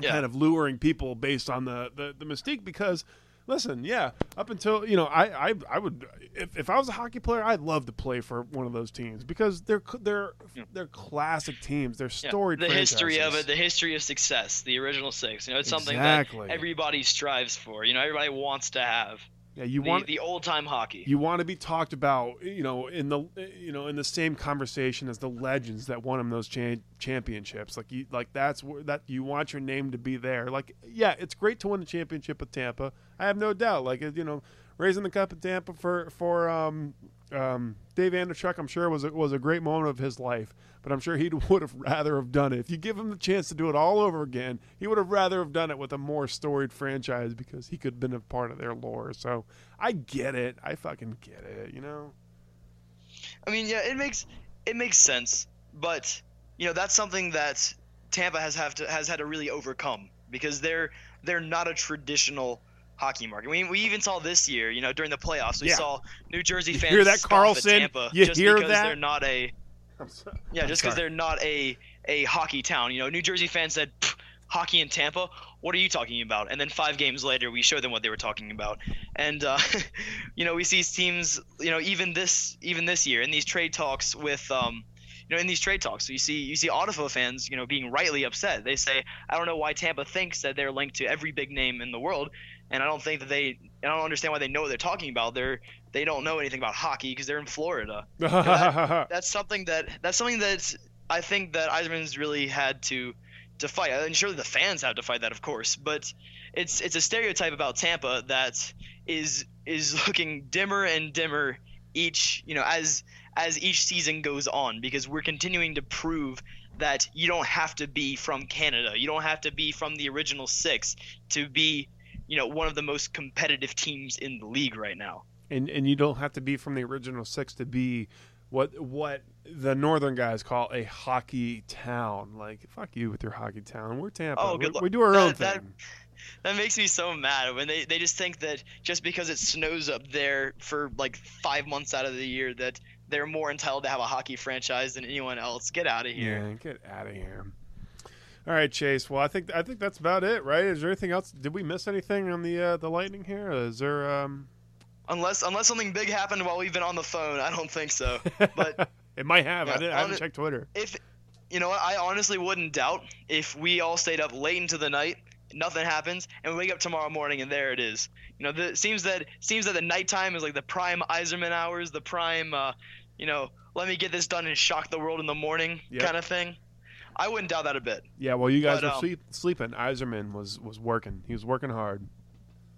Speaker 6: Yeah.
Speaker 4: kind of luring people based on the, the the mystique. Because listen, yeah, up until you know, I I, I would if, if I was a hockey player, I'd love to play for one of those teams because they're they're they're classic teams. They're
Speaker 6: Yeah,
Speaker 4: storied.
Speaker 6: the history of it, the history of success, the original six. You know, it's something
Speaker 4: Exactly.
Speaker 6: that everybody strives for. You know, everybody wants to have
Speaker 4: Yeah, you
Speaker 6: the,
Speaker 4: want
Speaker 6: the old time hockey.
Speaker 4: you want to be talked about, you know, in the you know in the same conversation as the legends that won them those cha- championships. Like you, like that's where that you want your name to be there. Like, yeah, it's great to win a championship with Tampa. I have no doubt. Like, you know, raising the cup in Tampa for for um, um, Dave Andreychuk, I'm sure was a, was a great moment of his life. But I'm sure he would have rather have done it if you give him the chance to do it all over again. He would have rather have done it with a more storied franchise because he could have been a part of their lore. So I get it. I fucking get it. You know.
Speaker 6: I mean, yeah, it makes it makes sense, but you know that's something that Tampa has have to has had to really overcome because they're they're not a traditional hockey market. We, we even saw this year, you know, during the playoffs, we
Speaker 4: Yeah.
Speaker 6: saw New Jersey
Speaker 4: You
Speaker 6: fans
Speaker 4: hear that,
Speaker 6: scoff
Speaker 4: Karlsson?
Speaker 6: at Tampa
Speaker 4: You
Speaker 6: just
Speaker 4: hear
Speaker 6: because
Speaker 4: that?
Speaker 6: they're not a
Speaker 4: I'm so-
Speaker 6: yeah,
Speaker 4: I'm
Speaker 6: just because they're not a a hockey town. You know, New Jersey fans said hockey in Tampa. What are you talking about? And then five games later, we showed them what they were talking about. And uh, you know, we see teams. You know, even this even this year in these trade talks with. Um, you know, in these trade talks, you see you see Ottawa fans, you know, being rightly upset. They say, "I don't know why Tampa thinks that they're linked to every big name in the world, and I don't think that they, I don't understand why they know what they're talking about. They're they don't know anything about hockey because they're in Florida." that's something that that's something that I think that Yzerman's really had to to fight. And surely the fans have to fight that, of course. But it's it's a stereotype about Tampa that is is looking dimmer and dimmer each you know as as each season goes on because we're continuing to prove that you don't have to be from Canada. You don't have to be from the original six to be you know one of the most competitive teams in the league right now.
Speaker 4: and and you don't have to be from the original six to be what what the northern guys call a hockey town. Like fuck you with your hockey town. We're Tampa.
Speaker 6: Oh,
Speaker 4: we,
Speaker 6: good luck.
Speaker 4: we do our
Speaker 6: That-
Speaker 4: own
Speaker 6: that-
Speaker 4: thing.
Speaker 6: That makes me so mad when they, they just think that just because it snows up there for like five months out of the year that they're more entitled to have a hockey franchise than anyone else. Get out of here.
Speaker 4: Yeah, get out of here. All right, Chase. Well, I think I think that's about it, right? Is there anything else? Did we miss anything on the uh, the lightning here? Is there? Um...
Speaker 6: Unless unless something big happened while we've been on the phone, I don't think so. But
Speaker 4: it might have. I
Speaker 6: Yeah,
Speaker 4: didn't. I haven't
Speaker 6: it-
Speaker 4: checked Twitter.
Speaker 6: if you know what, I honestly wouldn't doubt if we all stayed up late into the night, nothing happens, and we wake up tomorrow morning and there it is. You know, the, seems that seems that the nighttime is like the prime Yzerman hours, the prime, uh, you know, let me get this done and shock the world in the morning
Speaker 4: Yep.
Speaker 6: kind of thing. I wouldn't doubt that a bit.
Speaker 4: Yeah. Well, you guys
Speaker 6: But,
Speaker 4: were
Speaker 6: um,
Speaker 4: sleep, sleeping. Yzerman was was working. He was working hard.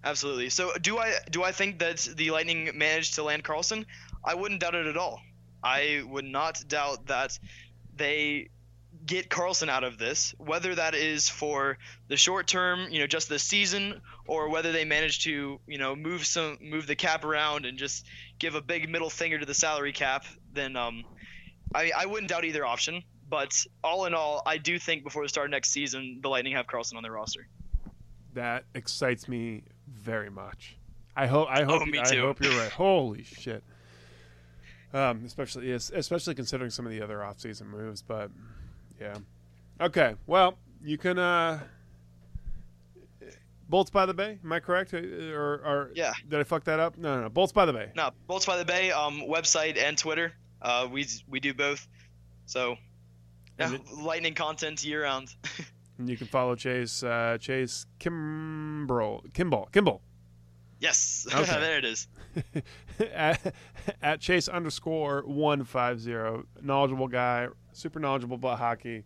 Speaker 6: Absolutely. So do I do I think that the Lightning managed to land Karlsson? I wouldn't doubt it at all. I would not doubt that they get Karlsson out of this, whether that is for the short term, you know, just this season, or whether they manage to, you know, move some move the cap around and just give a big middle finger to the salary cap, then um I, I wouldn't doubt either option. But all in all, I do think before the start of next season, the Lightning have Karlsson on their roster.
Speaker 4: that excites me very much. I hope. I hope.
Speaker 6: Oh, me
Speaker 4: I
Speaker 6: too.
Speaker 4: hope you're right. Holy shit. Um, especially especially considering some of the other off-season moves, but yeah. Okay, well, you can uh Bolts by the Bay. Am I correct? Uh, Or, or
Speaker 6: Yeah.
Speaker 4: Did I fuck that up? No, no, no. Bolts by the Bay.
Speaker 6: No, Bolts by the Bay, um, website and Twitter. Uh, we we do both. So, yeah,
Speaker 4: it-
Speaker 6: lightning content year round.
Speaker 4: And you can follow Chase. Uh, Chase Kimball. Kimball. Kimball.
Speaker 6: yes,
Speaker 4: Okay.
Speaker 6: there it is.
Speaker 4: at, at Chase underscore one five zero. Knowledgeable guy, super knowledgeable about hockey.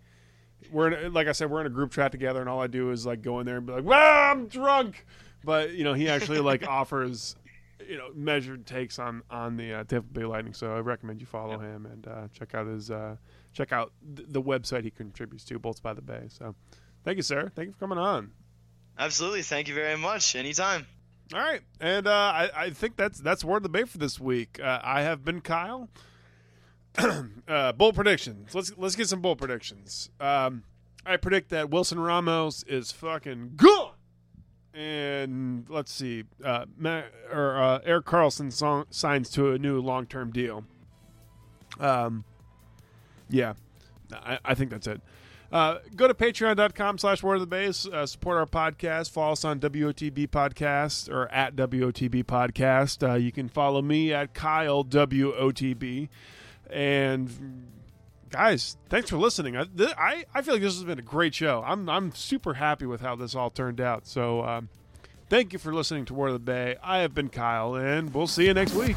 Speaker 4: We're in, like I said, we're in a group chat together, and all I do is like go in there and be like, "Well, I'm drunk," but you know he actually like offers you know measured takes on on the uh, Tampa Bay Lightning. So I recommend you follow him and uh, check out his uh, check out th- the website he contributes to, Bolts by the Bay. So thank you, sir. Thank you for coming on.
Speaker 6: Absolutely. Thank you very much. Anytime.
Speaker 4: All right, and uh, I, I think that's that's word of the bay for this week. Uh, I have been Kyle. uh, bold predictions. Let's let's get some bold predictions. Um, I predict that Wilson Ramos is fucking good, and let's see, uh, Ma- or uh, Erik Karlsson song, signs to a new long term deal. Um, yeah, I, I think that's it. Uh, go to patreon.com slash word of the base. Uh, support our podcast. Follow us on WOTB Podcast or at WOTB Podcast. Uh, you can follow me at Kyle WOTB. And guys, thanks for listening. I, th- I, I feel like this has been a great show. I'm, I'm super happy with how this all turned out. So um, thank you for listening to Word of the Bay. I have been Kyle, and we'll see you next week.